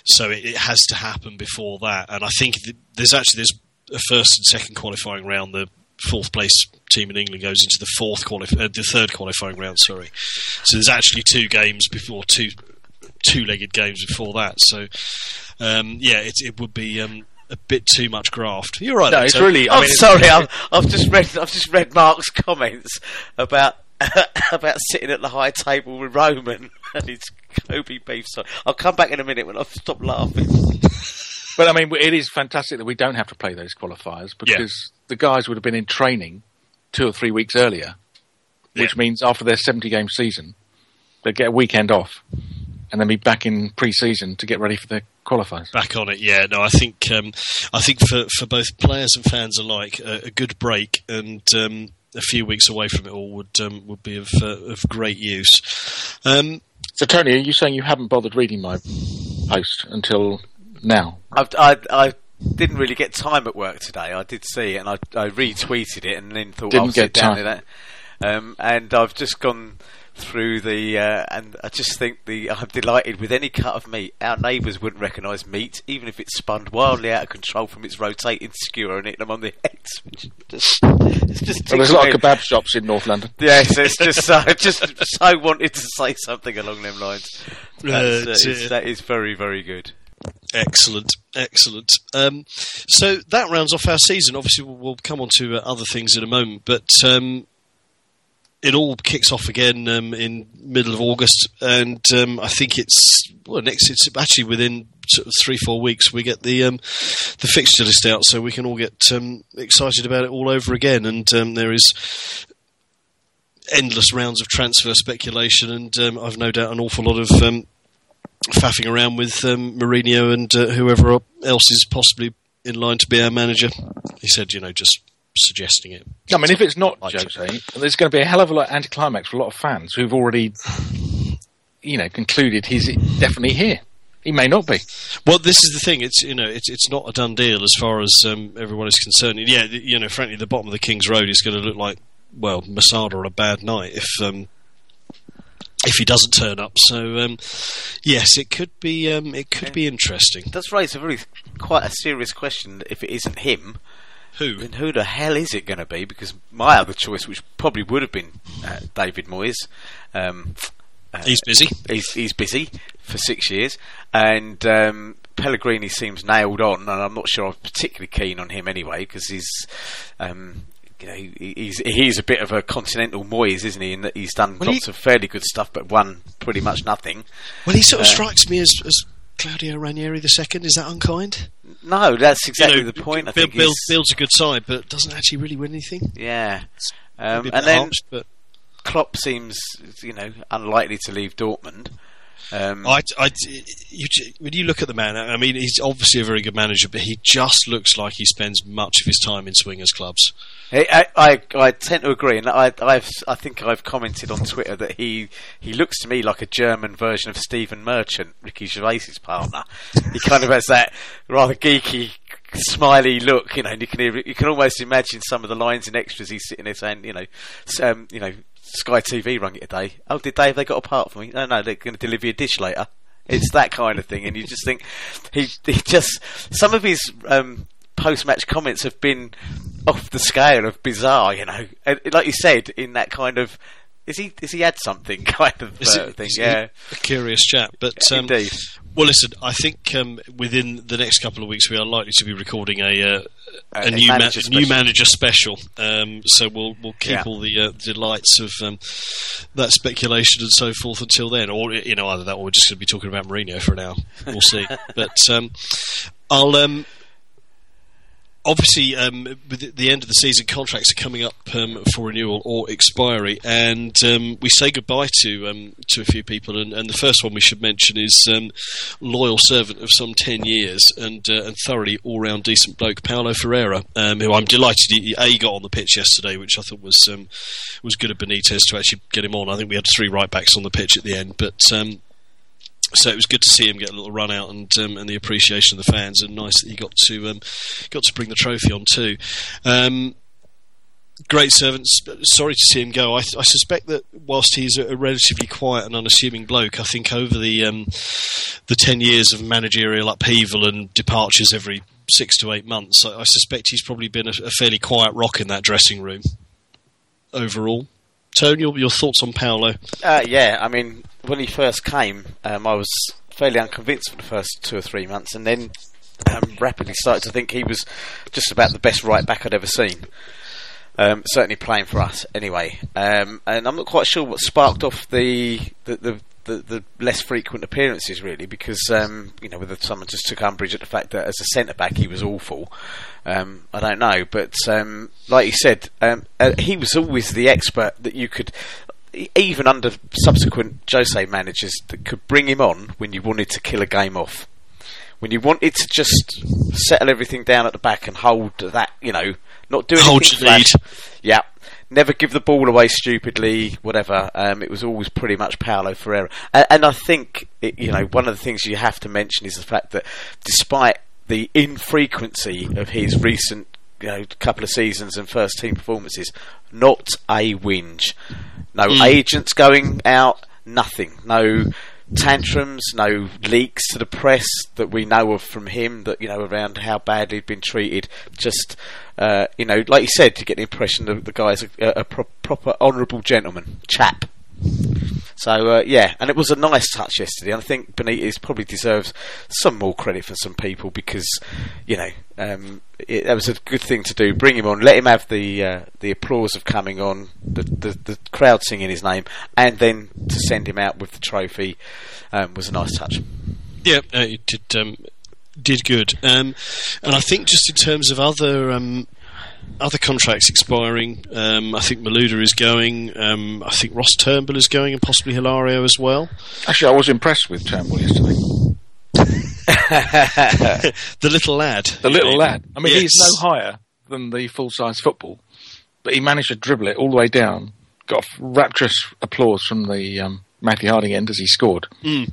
S1: So it, it has to happen before that. And I think th- there's actually there's a first and second qualifying round. The fourth place team in England goes into the fourth qualif- uh, the third qualifying round. Sorry. So there's actually two games before two two-legged games before that. So um, yeah, it, it would be. Um, a bit too much graft. You're right.
S2: No, it's
S1: Tom.
S2: really. I
S3: I'm
S2: mean,
S3: sorry, I've, *laughs* I've just read I've just read Mark's comments about *laughs* about sitting at the high table with Roman *laughs* and his Kobe beef. So I'll come back in a minute when I've stopped laughing.
S2: But I mean, it is fantastic that we don't have to play those qualifiers because the guys would have been in training two or three weeks earlier, which
S1: Yeah.
S2: means after their 70 game season, they get a weekend off and then be back in pre season to get ready for their qualifiers.
S1: back on it. Yeah, no, I think um, I think for for both players and fans alike, a, a good break and um, a few weeks away from it all would um, would be of uh, of great use. Um,
S2: So, Tony, are you saying you haven't bothered reading my post until now?
S3: I've, I I didn't really get time at work today. I did see it and I, I retweeted it and then thought
S2: Didn't
S3: I'll sit down
S2: time.
S3: with that. Um, and I've just gone through the uh, and I just think the I'm delighted with any cut of meat. Our neighbours wouldn't recognise meat, even if it's spun wildly out of control from its rotating skewer and hitting them on the *laughs* heads. Which just, it's just
S2: Well, there's a lot of kebab shops in North London. *laughs*
S3: Yes, it's just so, I *laughs* just so wanted to say something along them lines. That's,
S1: Uh,
S3: uh, that is very, very good.
S1: Excellent, excellent. Um, so that rounds off our season. Obviously, we'll, we'll come on to uh, other things in a moment, but um, it all kicks off again um, in middle of August, and um, I think it's well next. It's actually within sort of three four weeks we get the um, the fixture list out, so we can all get um, excited about it all over again. And there is endless rounds of transfer speculation, and I've no doubt an awful lot of faffing around with um, Mourinho and uh, whoever else is possibly in line to be our manager. He said, you know, just suggesting it.
S2: I mean, if it's not
S1: Like
S2: Jose, there's going to be a hell of a lot of anticlimax for a lot of fans who've already, you know, concluded he's definitely here. He may not be.
S1: Well, this is the thing. It's you know, it's it's not a done deal as far as um, everyone is concerned. And yeah, you know, frankly, the bottom of the King's Road is going to look like well, Masada on a bad night if um, if he doesn't turn up. So um, yes, it could be um, it could be interesting.
S3: It does raise a really quite a serious question. If it isn't him,
S1: Who?
S3: then who the hell is it going to be? Because my other choice, which probably would have been uh, David Moyes, um, uh,
S1: He's busy.
S3: he's, he's busy for six years, and um, Pellegrini seems nailed on, and I'm not sure I'm particularly keen on him anyway because he's. Um, you know, he, he's he's a bit of a continental Moyes, isn't he? In that he's done
S1: Well, he-
S3: lots of fairly good stuff, but won pretty much nothing.
S1: Well, he sort of
S3: Uh,
S1: strikes me as, as Claudio Ranieri the second. Is that unkind?
S3: No, that's exactly
S1: You know,
S3: the point. I
S1: Bill,
S3: think
S1: Bill,
S3: he's-
S1: builds a good side, but doesn't actually really win anything.
S3: yeah. Um, and then
S1: harsh, but
S3: Klopp seems, you know, unlikely to leave Dortmund. Um,
S1: I, I, you, when you look at the man, I mean, he's obviously a very good manager, but he just looks like he spends much of his time in swingers clubs.
S3: I, I, I tend to agree, and I, I've, I think I've commented on Twitter that he, he looks to me like a German version of Stephen Merchant, Ricky Gervais's partner. he kind of has that rather geeky, smiley look, you know, and you can you can almost imagine some of the lines and extras he's sitting there saying, you know, um, you know, Sky TV rung it today. Oh, did they? Have they got a part for me? No, no, they're going to deliver you a dish later. It's that kind of thing, and you just think he, he just some of his um, post-match comments have been off the scale of bizarre. You know, and like you said, in that kind of is he is he had something *laughs* kind of
S1: Is
S3: uh,
S1: it-
S3: thing? Yeah,
S1: a curious chap. But um,
S3: indeed.
S1: well, listen, I think um, within the next couple of weeks we are likely to be recording a uh, a,
S3: A-
S1: new ma-
S3: manager
S1: new
S3: special.
S1: manager special. Um, so we'll we'll keep
S3: Yeah.
S1: all the uh, delights of um, that speculation and so forth until then, or you know either that or we're just going to be talking about Mourinho for an hour. We'll see. *laughs* but um, I'll. Obviously, um, with the- end of the season, contracts are coming up um, for renewal or expiry, and um, we say goodbye to um, to a few people. And, and the first one we should mention is um, loyal servant of some ten years and uh, and thoroughly all round decent bloke, Paulo Ferreira, um, who I'm delighted he a got on the pitch yesterday, which I thought was was good of Benitez to actually get him on. I think we had three right backs on the pitch at the end, but. So it was good to see him get a little run out and um, and the appreciation of the fans, and nice that he got to um, got to bring the trophy on too. Um, great servants. Sorry to see him go. I, I suspect that whilst he's a, a, relatively quiet and unassuming bloke, I think over the um, the ten years of managerial upheaval and departures every six to eight months, I, I suspect he's probably been a, a, fairly quiet rock in that dressing room. Overall, Tony, your, your thoughts on Paulo?
S3: Uh, yeah, I mean, when he first came, um, I was fairly unconvinced for the first two or three months, and then um, rapidly started to think he was just about the best right back I'd ever seen. Um, certainly playing for us anyway. Um, and I'm not quite sure what sparked off the the, the, the, the less frequent appearances, really, because um, you know whether someone just took umbrage at the fact that as a centre back he was awful. Um, I don't know, but um, like you said, um, uh, he was always the expert that you could. Even under subsequent Jose managers, that could bring him on when you wanted to kill a game off when you wanted to just settle everything down at the back and hold that, you know, not do
S1: hold
S3: anything
S1: lead.
S3: Yeah. Never give the ball away stupidly, whatever. Um, it was always pretty much Paulo Ferreira. And, and I think, it, you know, one of the things you have to mention is the fact that despite the infrequency of his recent you know, couple of seasons and first team performances, not a whinge. No mm. agents going out, nothing. No tantrums, no leaks to the press that we know of from him that you know around how badly he'd been treated. Just uh, you know, like you said, to get the impression that the guy's a, a pro- proper honourable gentleman, chap. So uh, yeah, and it was a nice touch yesterday. And I think Benitez probably deserves some more credit for some people because you know um, it, that was a good thing to do. Bring him on, let him have the uh, the applause of coming on, the, the, the crowd singing his name, and then to send him out with the trophy um, was a nice touch.
S1: Yeah, uh, it did um, did good. Um, and I think just in terms of other um, other contracts expiring. Um, I think Malouda is going. Um, I think Ross Turnbull is going, and possibly Hilario as well.
S2: Actually, I was impressed with Turnbull yesterday. *laughs*
S1: the little lad.
S2: The little mean? lad. I mean, yes. he's no higher than the full size football, but he managed to dribble it all the way down. Got rapturous applause from the um, Matthew Harding end as he scored.
S1: Mm.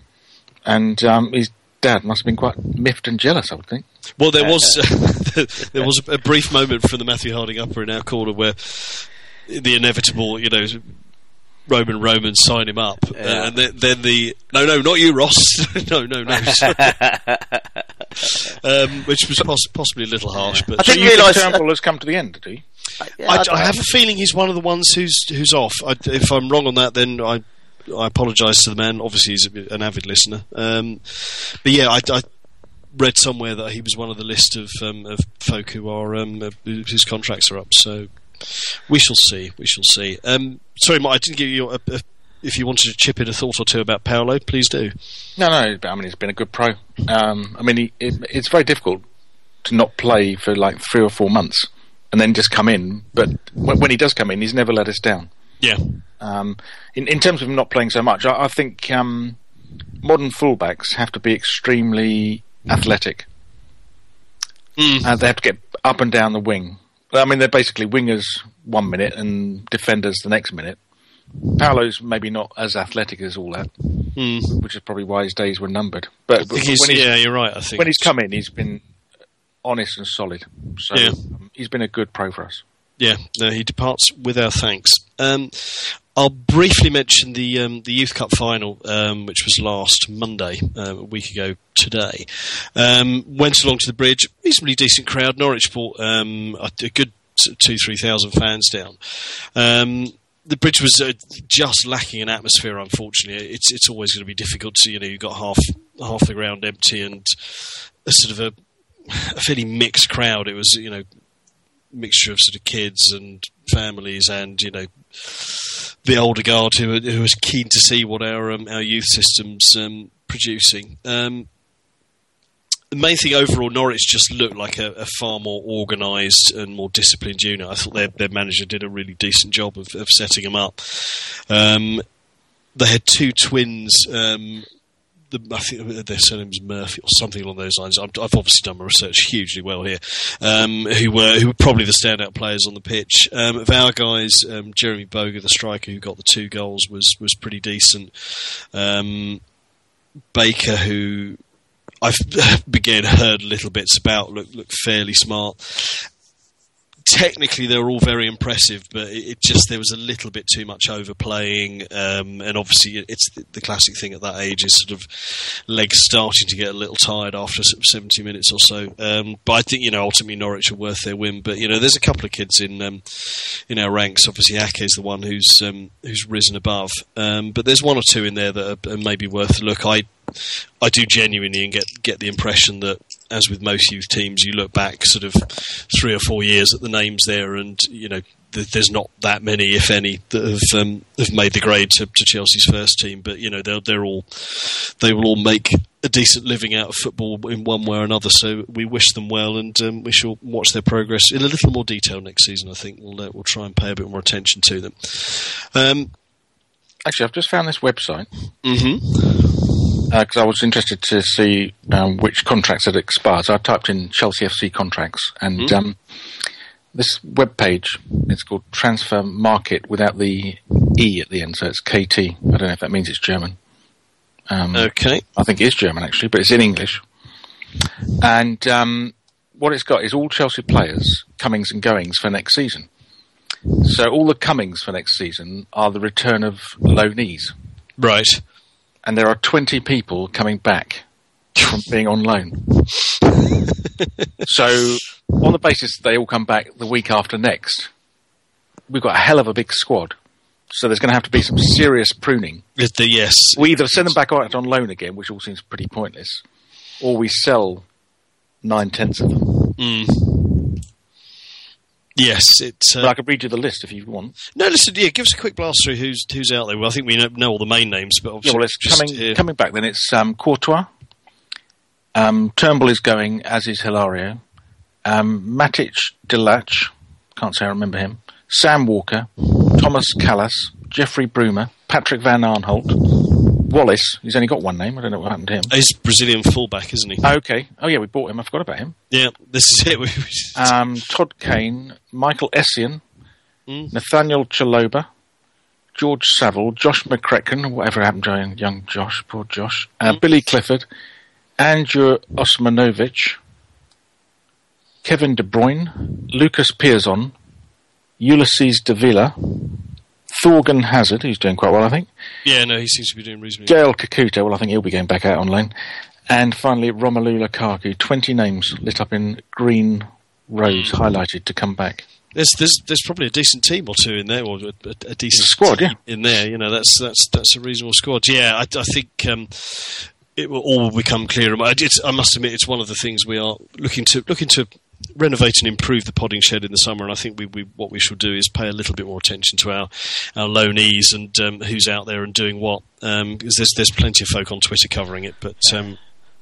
S2: And um, his dad must have been quite miffed and jealous, I would think.
S1: Well, there was uh, *laughs* there was a brief moment from the Matthew Harding upper in our corner where the inevitable, you know, Roman Roman sign him up, uh, yeah. uh, and then, then, the no, no, not you, Ross. *laughs* no, no, no. *laughs* um, which was poss- possibly a little harsh, but
S2: I didn't realise Turnbull has come to the end, did he?
S1: Yeah, I, I, I, have a feeling he's one of the ones who's who's off. I, if I'm wrong on that, then I I apologise to the man. Obviously, he's an avid listener. Um, but yeah, I, I, read somewhere that he was one of the list of, um, of folk who are um, uh, whose contracts are up. So we shall see. We shall see. Um, sorry, Mike, I didn't give you a, a, if you wanted to chip in a thought or two about Paulo, please do.
S2: No, no. I mean, he's been a good pro. Um, I mean, he, it, it's very difficult to not play for like three or four months and then just come in. But when, when he does come in, he's never let us down.
S1: Yeah.
S2: Um, in, in terms of not playing so much, I, I think um, modern fullbacks have to be extremely athletic.
S1: Mm.
S2: And they have to get up and down the wing. I mean, they're basically wingers one minute and defenders the next minute. Paulo's maybe not as athletic as all that,
S1: mm.
S2: which is probably why his days were numbered. But, but
S1: yeah, you're right. I think
S2: when he's come in, he's been honest and solid. So yeah. he's been a good pro for us.
S1: Yeah, no, he departs with our thanks. Um, I'll briefly mention the um, the Youth Cup final, um, which was last Monday, uh, a week ago today. Um, went along to the bridge, reasonably decent crowd. Norwich brought um, a, a, good two three thousand fans down. Um, the bridge was uh, just lacking an atmosphere. Unfortunately, it's it's always going to be difficult to you know you've got half half the ground empty and a sort of a, a fairly mixed crowd. It was you know mixture of sort of kids and families and you know the older guard who who was keen to see what our um, our youth systems um, producing. Um, the main thing overall, Norwich just looked like a, a far more organised and more disciplined unit. I thought their, their manager did a really decent job of, of setting them up. Um, they had two twins um, the, I think their surname is Murphy or something along those lines. i have obviously done my research hugely well here. Um, who were who were probably the standout players on the pitch. Um, of our guys, um, Jeremy Boga, the striker who got the two goals, was was pretty decent. Um, Baker, who I've *laughs* began heard little bits about, looked looked fairly smart. Technically they were all very impressive, but it, just there was a little bit too much overplaying, um, and obviously it's the, classic thing at that age is sort of legs starting to get a little tired after seventy minutes or so. Um, but I think you know ultimately Norwich are worth their win. But you know there's a couple of kids in um, in our ranks. Obviously Ake is the one who's um, who's risen above, um, but there's one or two in there that are, are maybe worth a look. I I do genuinely get get the impression that, as with most youth teams, you look back sort of three or four years at the names there, and you know th- there's not that many, if any, that have um, have made the grade to, to, Chelsea's first team. But you know they're they're all they will all make a decent living out of football in one way or another. So we wish them well, and um, we shall watch their progress in a little more detail next season. I think we'll uh, we'll try and pay a bit more attention to them. Um,
S2: Actually, I've just found this website.
S1: Mm-hmm
S2: because uh, I was interested to see um, which contracts had expired. So I typed in Chelsea FC contracts, and mm-hmm. um, this web page it's called Transfer Market without the e at the end, so it's KT. I don't know if that means it's German.
S1: Um, okay,
S2: I think it is German actually, but it's in English. And um, what it's got is all Chelsea players comings and goings for next season. So all the comings for next season are the return of loanees.
S1: Right
S2: and there are 20 people coming back from being on loan. so, on the basis they all come back the week after next, we've got a hell of a big squad. So there's going to have to be some serious pruning.
S1: The, yes.
S2: We either send them back out on loan again, which all seems pretty pointless, or we sell nine tenths of them.
S1: Mm. Yes, it's.
S2: Uh, I could read you the list if you want.
S1: No, listen. Yeah, give us a quick blast through who's who's out there. Well, I think we know, know all the main names, but obviously,
S2: yeah, well, it's coming coming back. Then it's um, Courtois. Um, Turnbull is going, as is Hilario. Um, Matic Delach, can't say I remember him. Sam Walker, Tomas Kalas, Jeffrey Bruma, Patrick Van Aanholt, Wallace, he's only got one name. I don't know what happened to him.
S1: He's Brazilian fullback, isn't he?
S2: Okay. Oh, yeah, we bought him. I forgot about him.
S1: Yeah, this is
S2: it. *laughs* um, Todd Kane, Michael Essien, mm. Nathaniel Chalobah, George Saville, Josh McEachran, whatever happened to young Josh, poor Josh, uh, mm. Billy Clifford, Andrew Osmanovic, Kevin De Bruyne, Lucas Piazon, Ulises Davila, Thorgan Hazard, who's doing quite well, I think.
S1: Yeah, no, he seems to be doing reasonably
S2: Gael Kakuta, well, I think he'll be going back out on loan. And finally, Romelu Lukaku. 20 names lit up in green rows, mm. highlighted to come back.
S1: There's, there's there's probably a decent team or two in there, or a, a decent
S2: squad, yeah.
S1: in there. You know, that's that's that's a reasonable squad. Yeah, I, I think um, it will all become clearer. I, I, must admit, it's one of the things we are looking to looking to renovate and improve the podding shed in the summer, and I think we, we, what we should do is pay a little bit more attention to our our loanees and um, who's out there and doing what. Um, because there's there's plenty of folk on Twitter covering it, but um,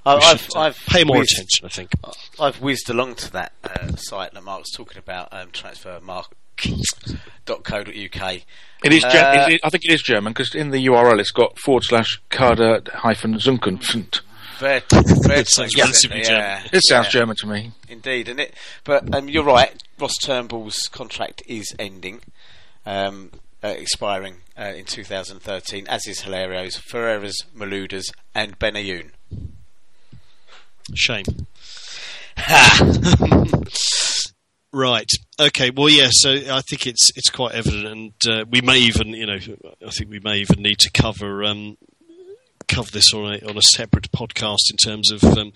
S1: I've, I've pay more whizzed, attention. I think
S3: I've whizzed along to that uh, site that Mark's talking about, um, transfermarkt.co.uk.
S2: It is, uh, it, I think it is German because in the URL it's got forward slash Kader hyphen Zukunft.
S3: Very,
S1: very sounds relatively German.
S2: It sounds yeah. German to me.
S3: Indeed, and it. But um, you're right. Ross Turnbull's contract is ending, um, uh, expiring uh, in 2013, as is Hilario's, Ferreira's, Malouda's, and Benayoun.
S1: Shame. *laughs* right. Okay. Well, yeah. So I think it's it's quite evident, and uh, we may even, you know, I think we may even need to cover um, cover this on a on a separate podcast in terms of um,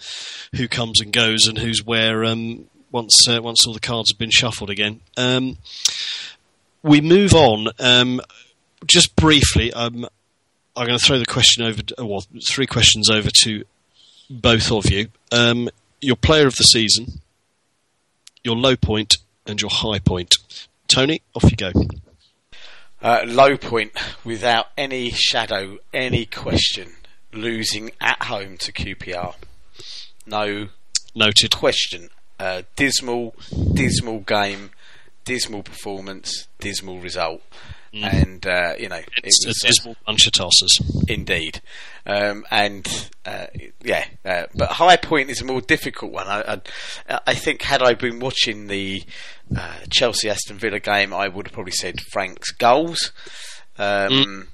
S1: who comes and goes and who's where um, once uh, once all the cards have been shuffled again. Um, we move on. Um, just briefly, um, I'm going to throw the question over. To, well, three questions over to both of you. Um, your player of the season, your low point, and your high point. Tony, off you go.
S3: Uh, low point, without any shadow, any question losing at home to QPR. No
S1: noted
S3: question. Uh, dismal, dismal game, dismal performance, dismal result. Mm. And uh, you know,
S1: it's it was, a dismal bunch of tosses,
S3: Indeed, um, and uh, yeah, uh, but high point is a more difficult one. I, I, I think had I been watching the uh, Chelsea Aston Villa game, I would have probably said Frank's goals. Um, mm.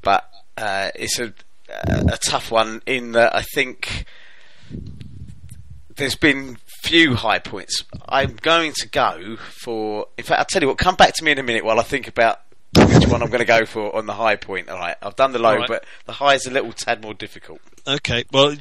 S3: But uh, it's a a tough one in that I think there's been few high points. I'm going to go for. In fact, I'll tell you what. Come back to me in a minute while I think about which one I'm going to go for on the high point. All right, I've done the low,
S1: right.
S3: but the high is a little tad more difficult.
S1: Okay, well,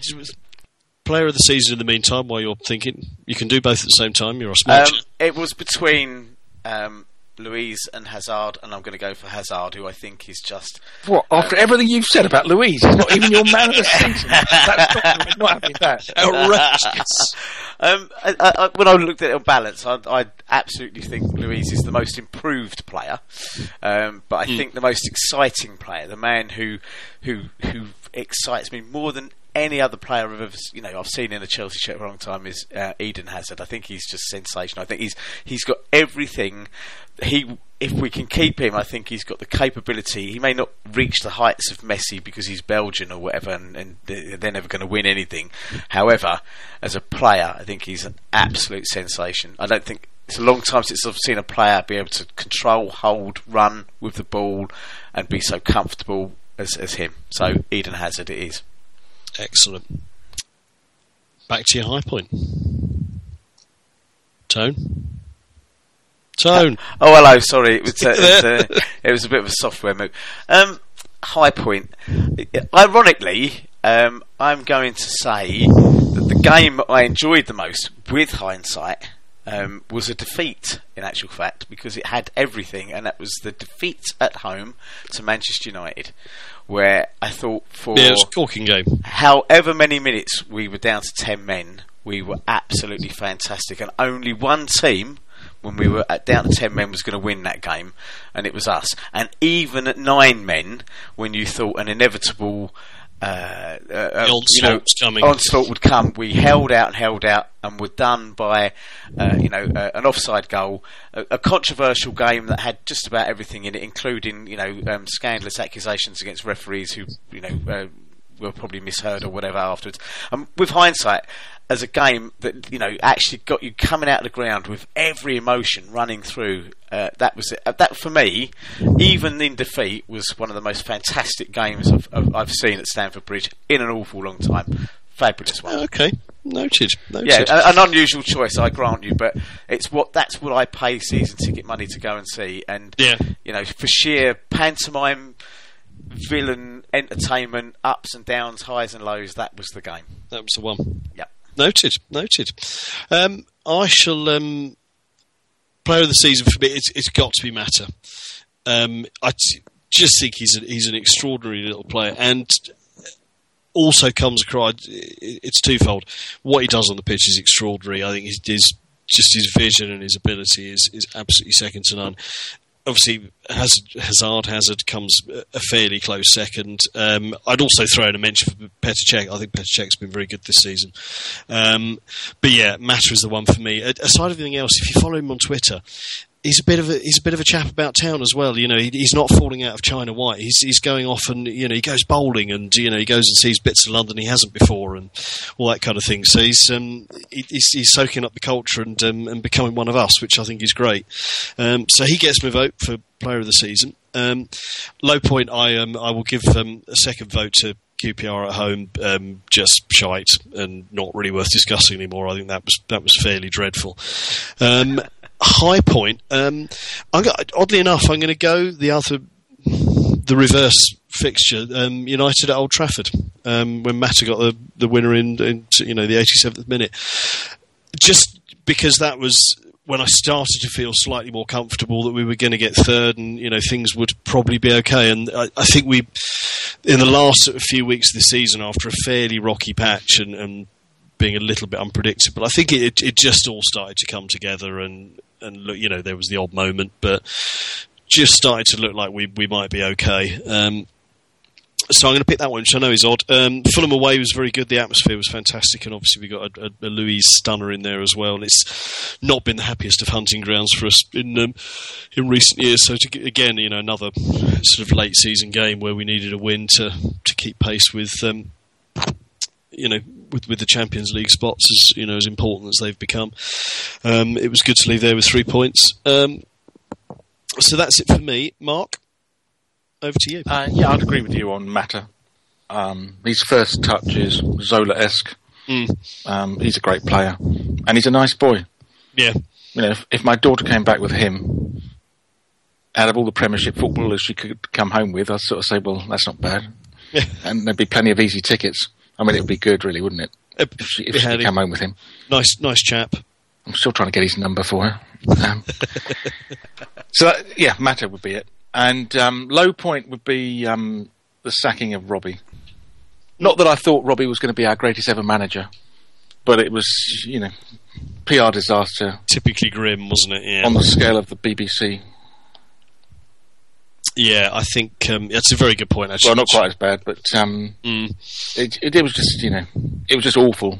S1: player of the season in the meantime, while you're thinking, you can do both at the same time. You're a smart
S3: Um, it was between um, Luiz and Hazard, and I'm going to go for Hazard, who I think is just.
S2: What after everything you've said about Luiz, he's not even your man of the season. *laughs* That's not, we're not having that.
S1: Outrageous. *laughs*
S3: Um, I, I, I- when I looked at it on balance, I, I absolutely think Luiz is the most improved player, um, but I think the most exciting player, the man who who who excites me more than any other player I've ever, you know, I've seen in a Chelsea shirt for a long time is uh, Eden Hazard. I think he's just sensational. I think he's he's got everything. He, if we can keep him, I think he's got the capability. He may not reach the heights of Messi because he's Belgian or whatever, and, and they- they're never going to win anything. However, as a player, I think he's an absolute sensation. I don't think it's a long time since I've seen a player be able to control, hold, run with the ball, and be so comfortable as, as him. So Eden Hazard, it is.
S1: Excellent. Back to your high point. Tone. Tone.
S3: Oh, hello. Sorry, it was, uh, it, was *laughs* uh, it was a bit of a software move. Um, high point. Ironically, um, I'm going to say that the game I enjoyed the most, with hindsight, um, was a defeat. In actual fact, because it had everything, and that was the defeat at home to Manchester United, where I thought for
S1: Yeah, it was a corking game.
S3: however many minutes we were down to 10 men, we were absolutely fantastic. And only one team, when we were at down to 10 men, was going to win that game, and it was us. And even at 9 men, when you thought an inevitable. Uh, uh,
S1: onslaught
S3: you know,
S1: coming.
S3: onslaught would come. We held out and held out, and were done by, uh, you know, uh, an offside goal, a, a controversial game that had just about everything in it, including, you know, um, scandalous accusations against referees who, you know, uh, were probably misheard or whatever afterwards. Um, with hindsight, as a game that you know actually got you coming out of the ground with every emotion running through, uh, that was it. Uh, that for me, even in defeat, was one of the most fantastic games I've, I've, I've seen at Stamford Bridge in an awful long time. Fabulous one.
S1: Okay, noted. Noted.
S3: Yeah, a- an unusual choice, I grant you, but it's what that's what I pay season ticket money to go and see. And
S1: Yeah.
S3: you know, for sheer pantomime, villain entertainment, ups and downs, highs and lows, that was the game.
S1: that was the one.
S3: Yep.
S1: Noted. Noted. Um, I shall. Um, player of the season for me, it's, it's got to be Mata. Um, I t- just think he's a, he's an extraordinary little player, and also comes across. It's twofold. What he does on the pitch is extraordinary. I think his, his just his vision and his ability is is absolutely second to none. Obviously, Hazard, Hazard Hazard comes a fairly close second. Um, I'd also throw in a mention for Petr Cech. I think Petr Cech's been very good this season. Um, but yeah, Mata is the one for me. Aside of everything else, if you follow him on Twitter, he's a bit of a he's a bit of a chap about town as well. You know, he, he's not falling out of China White. He's he's going off and you know he goes bowling and you know he goes and sees bits of London he hasn't before and all that kind of thing. So he's um he, he's, he's soaking up the culture and um, and becoming one of us, which I think is great. Um, so he gets my vote for player of the season. Um, low point, I um, I will give um, a second vote to QPR at home. Um, just shite and not really worth discussing anymore. I think that was that was fairly dreadful. Um, high point. Um, go- oddly enough, I'm going to go the other, the reverse fixture. Um, United at Old Trafford um, when Mata got the, the winner in, in you know the 87th minute. Just because that was when I started to feel slightly more comfortable that we were going to get third and you know things would probably be okay. And I, I think we, in the last sort of few weeks of the season, after a fairly rocky patch and, and being a little bit unpredictable. I think it it just all started to come together and and look, you know, there was the odd moment, but just started to look like we we might be okay. Um, so I'm going to pick that one, which I know is odd. Um, Fulham away was very good. The atmosphere was fantastic, and obviously we got a, a, a Luiz stunner in there as well. And it's not been the happiest of hunting grounds for us in um, in recent years. So to, again, you know, another sort of late season game where we needed a win to to keep pace with um, you know, with, with the Champions League spots as you know as important as they've become. Um, it was good to leave there with three points. Um, so that's it for me, Mark. Over to you.
S2: Uh, yeah, I'd agree with you on Mata. Um, his first touch is Zola-esque.
S1: Mm.
S2: Um, he's a great player, and he's a nice boy.
S1: Yeah.
S2: You know, if, if my daughter came back with him, out of all the Premiership footballers she could come home with, I'd sort of say, well, that's not bad.
S1: Yeah.
S2: And there'd be plenty of easy tickets. I mean, it would be good, really, wouldn't it?
S1: Uh,
S2: If she, if she could come home with him.
S1: Nice, nice chap.
S2: I'm still trying to get his number for her. *laughs* Um, so that, yeah, Mata would be it, and um, low point would be um, the sacking of Robbie. Not that I thought Robbie was going to be our greatest ever manager, but it was, you know, PR disaster
S1: Typically grim, wasn't it? Yeah.
S2: on the scale of the BBC.
S1: Yeah, I think um, that's a very good point. Actually,
S2: Well, not quite as bad, but um,
S1: Mm.
S2: it, it, it was just, you know, it was just awful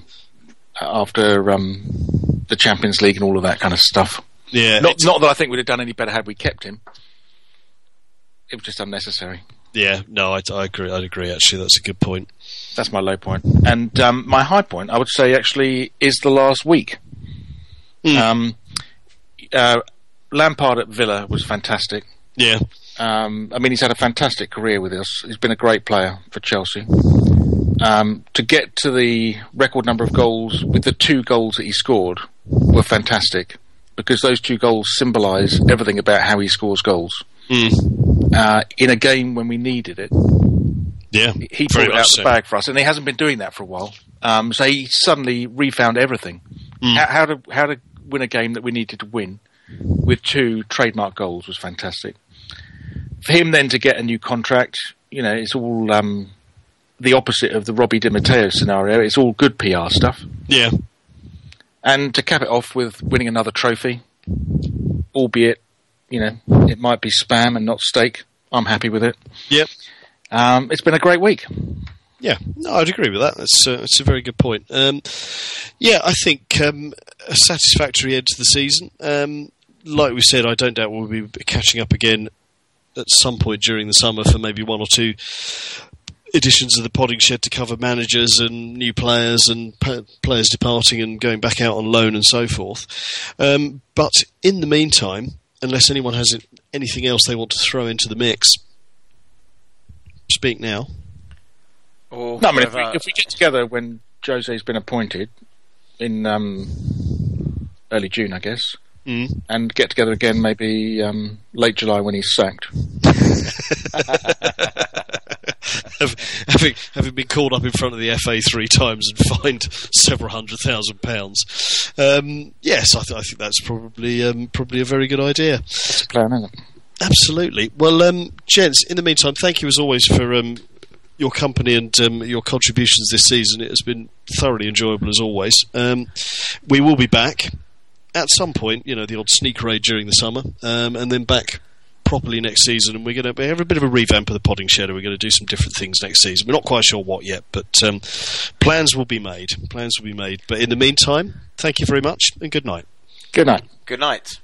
S2: after um, the Champions League and all of that kind of stuff.
S1: Yeah,
S2: Not, not that I think we'd have done any better had we kept him. It was just unnecessary.
S1: yeah. No, I, I agree. I'd agree. Actually, that's a good point.
S2: That's my low point. And um, my high point, I would say, actually, is the last week.
S1: Mm.
S2: Um, uh, Lampard at Villa was fantastic.
S1: Yeah,
S2: Um, I mean, he's had a fantastic career with us. He's been a great player for Chelsea. Um, to get to the record number of goals with the two goals that he scored were fantastic because those two goals symbolise everything about how he scores goals.
S1: Mm.
S2: Uh, in a game when we needed it,
S1: yeah.
S2: he
S1: very
S2: brought it
S1: much
S2: out
S1: so.
S2: the bag for us, and he hasn't been doing that for a while. Um, so he suddenly refound everything.
S1: Mm.
S2: How, how to how to win a game that we needed to win with two trademark goals was fantastic. For him then to get a new contract, you know, it's all um, the opposite of the Robbie Di Matteo scenario. It's all good PR stuff,
S1: Yeah,
S2: and to cap it off with winning another trophy, albeit you know it might be spam and not steak. I'm happy with it.
S1: Yep.
S2: Um, it's been a great week.
S1: Yeah, no, I'd agree with that. That's uh, that's a very good point. Um, yeah, I think um, a satisfactory end to the season. Um, like we said, I don't doubt we'll be catching up again at some point during the summer for maybe one or two editions of the Podding Shed to cover managers and new players and p- players departing and going back out on loan and so forth. Um, but in the meantime, unless anyone has anything else they want to throw into the mix, speak now.
S3: Or
S2: No, I mean, if we, if we get together when Jose's been appointed in um, early June, I guess,
S1: Mm.
S2: and get together again maybe um, late July when he's sacked. *laughs*
S1: Having having been called up in front of the FA three times and fined several hundred thousand pounds. Um, yes, I, th- I think that's probably um, probably a very good idea.
S2: That's the plan, isn't it?
S1: Absolutely. Well, um, gents, in the meantime, thank you as always for um, your company and um, your contributions this season. It has been thoroughly enjoyable as always. Um, we will be back at some point, you know, the odd sneak raid during the summer, um, and then back properly next season. And we're going to have a bit of a revamp of the podding shed. and We're going to do some different things next season. We're not quite sure what yet, but um, plans will be made. Plans will be made. But in the meantime, thank you very much and good night.
S2: Good night.
S3: Good night.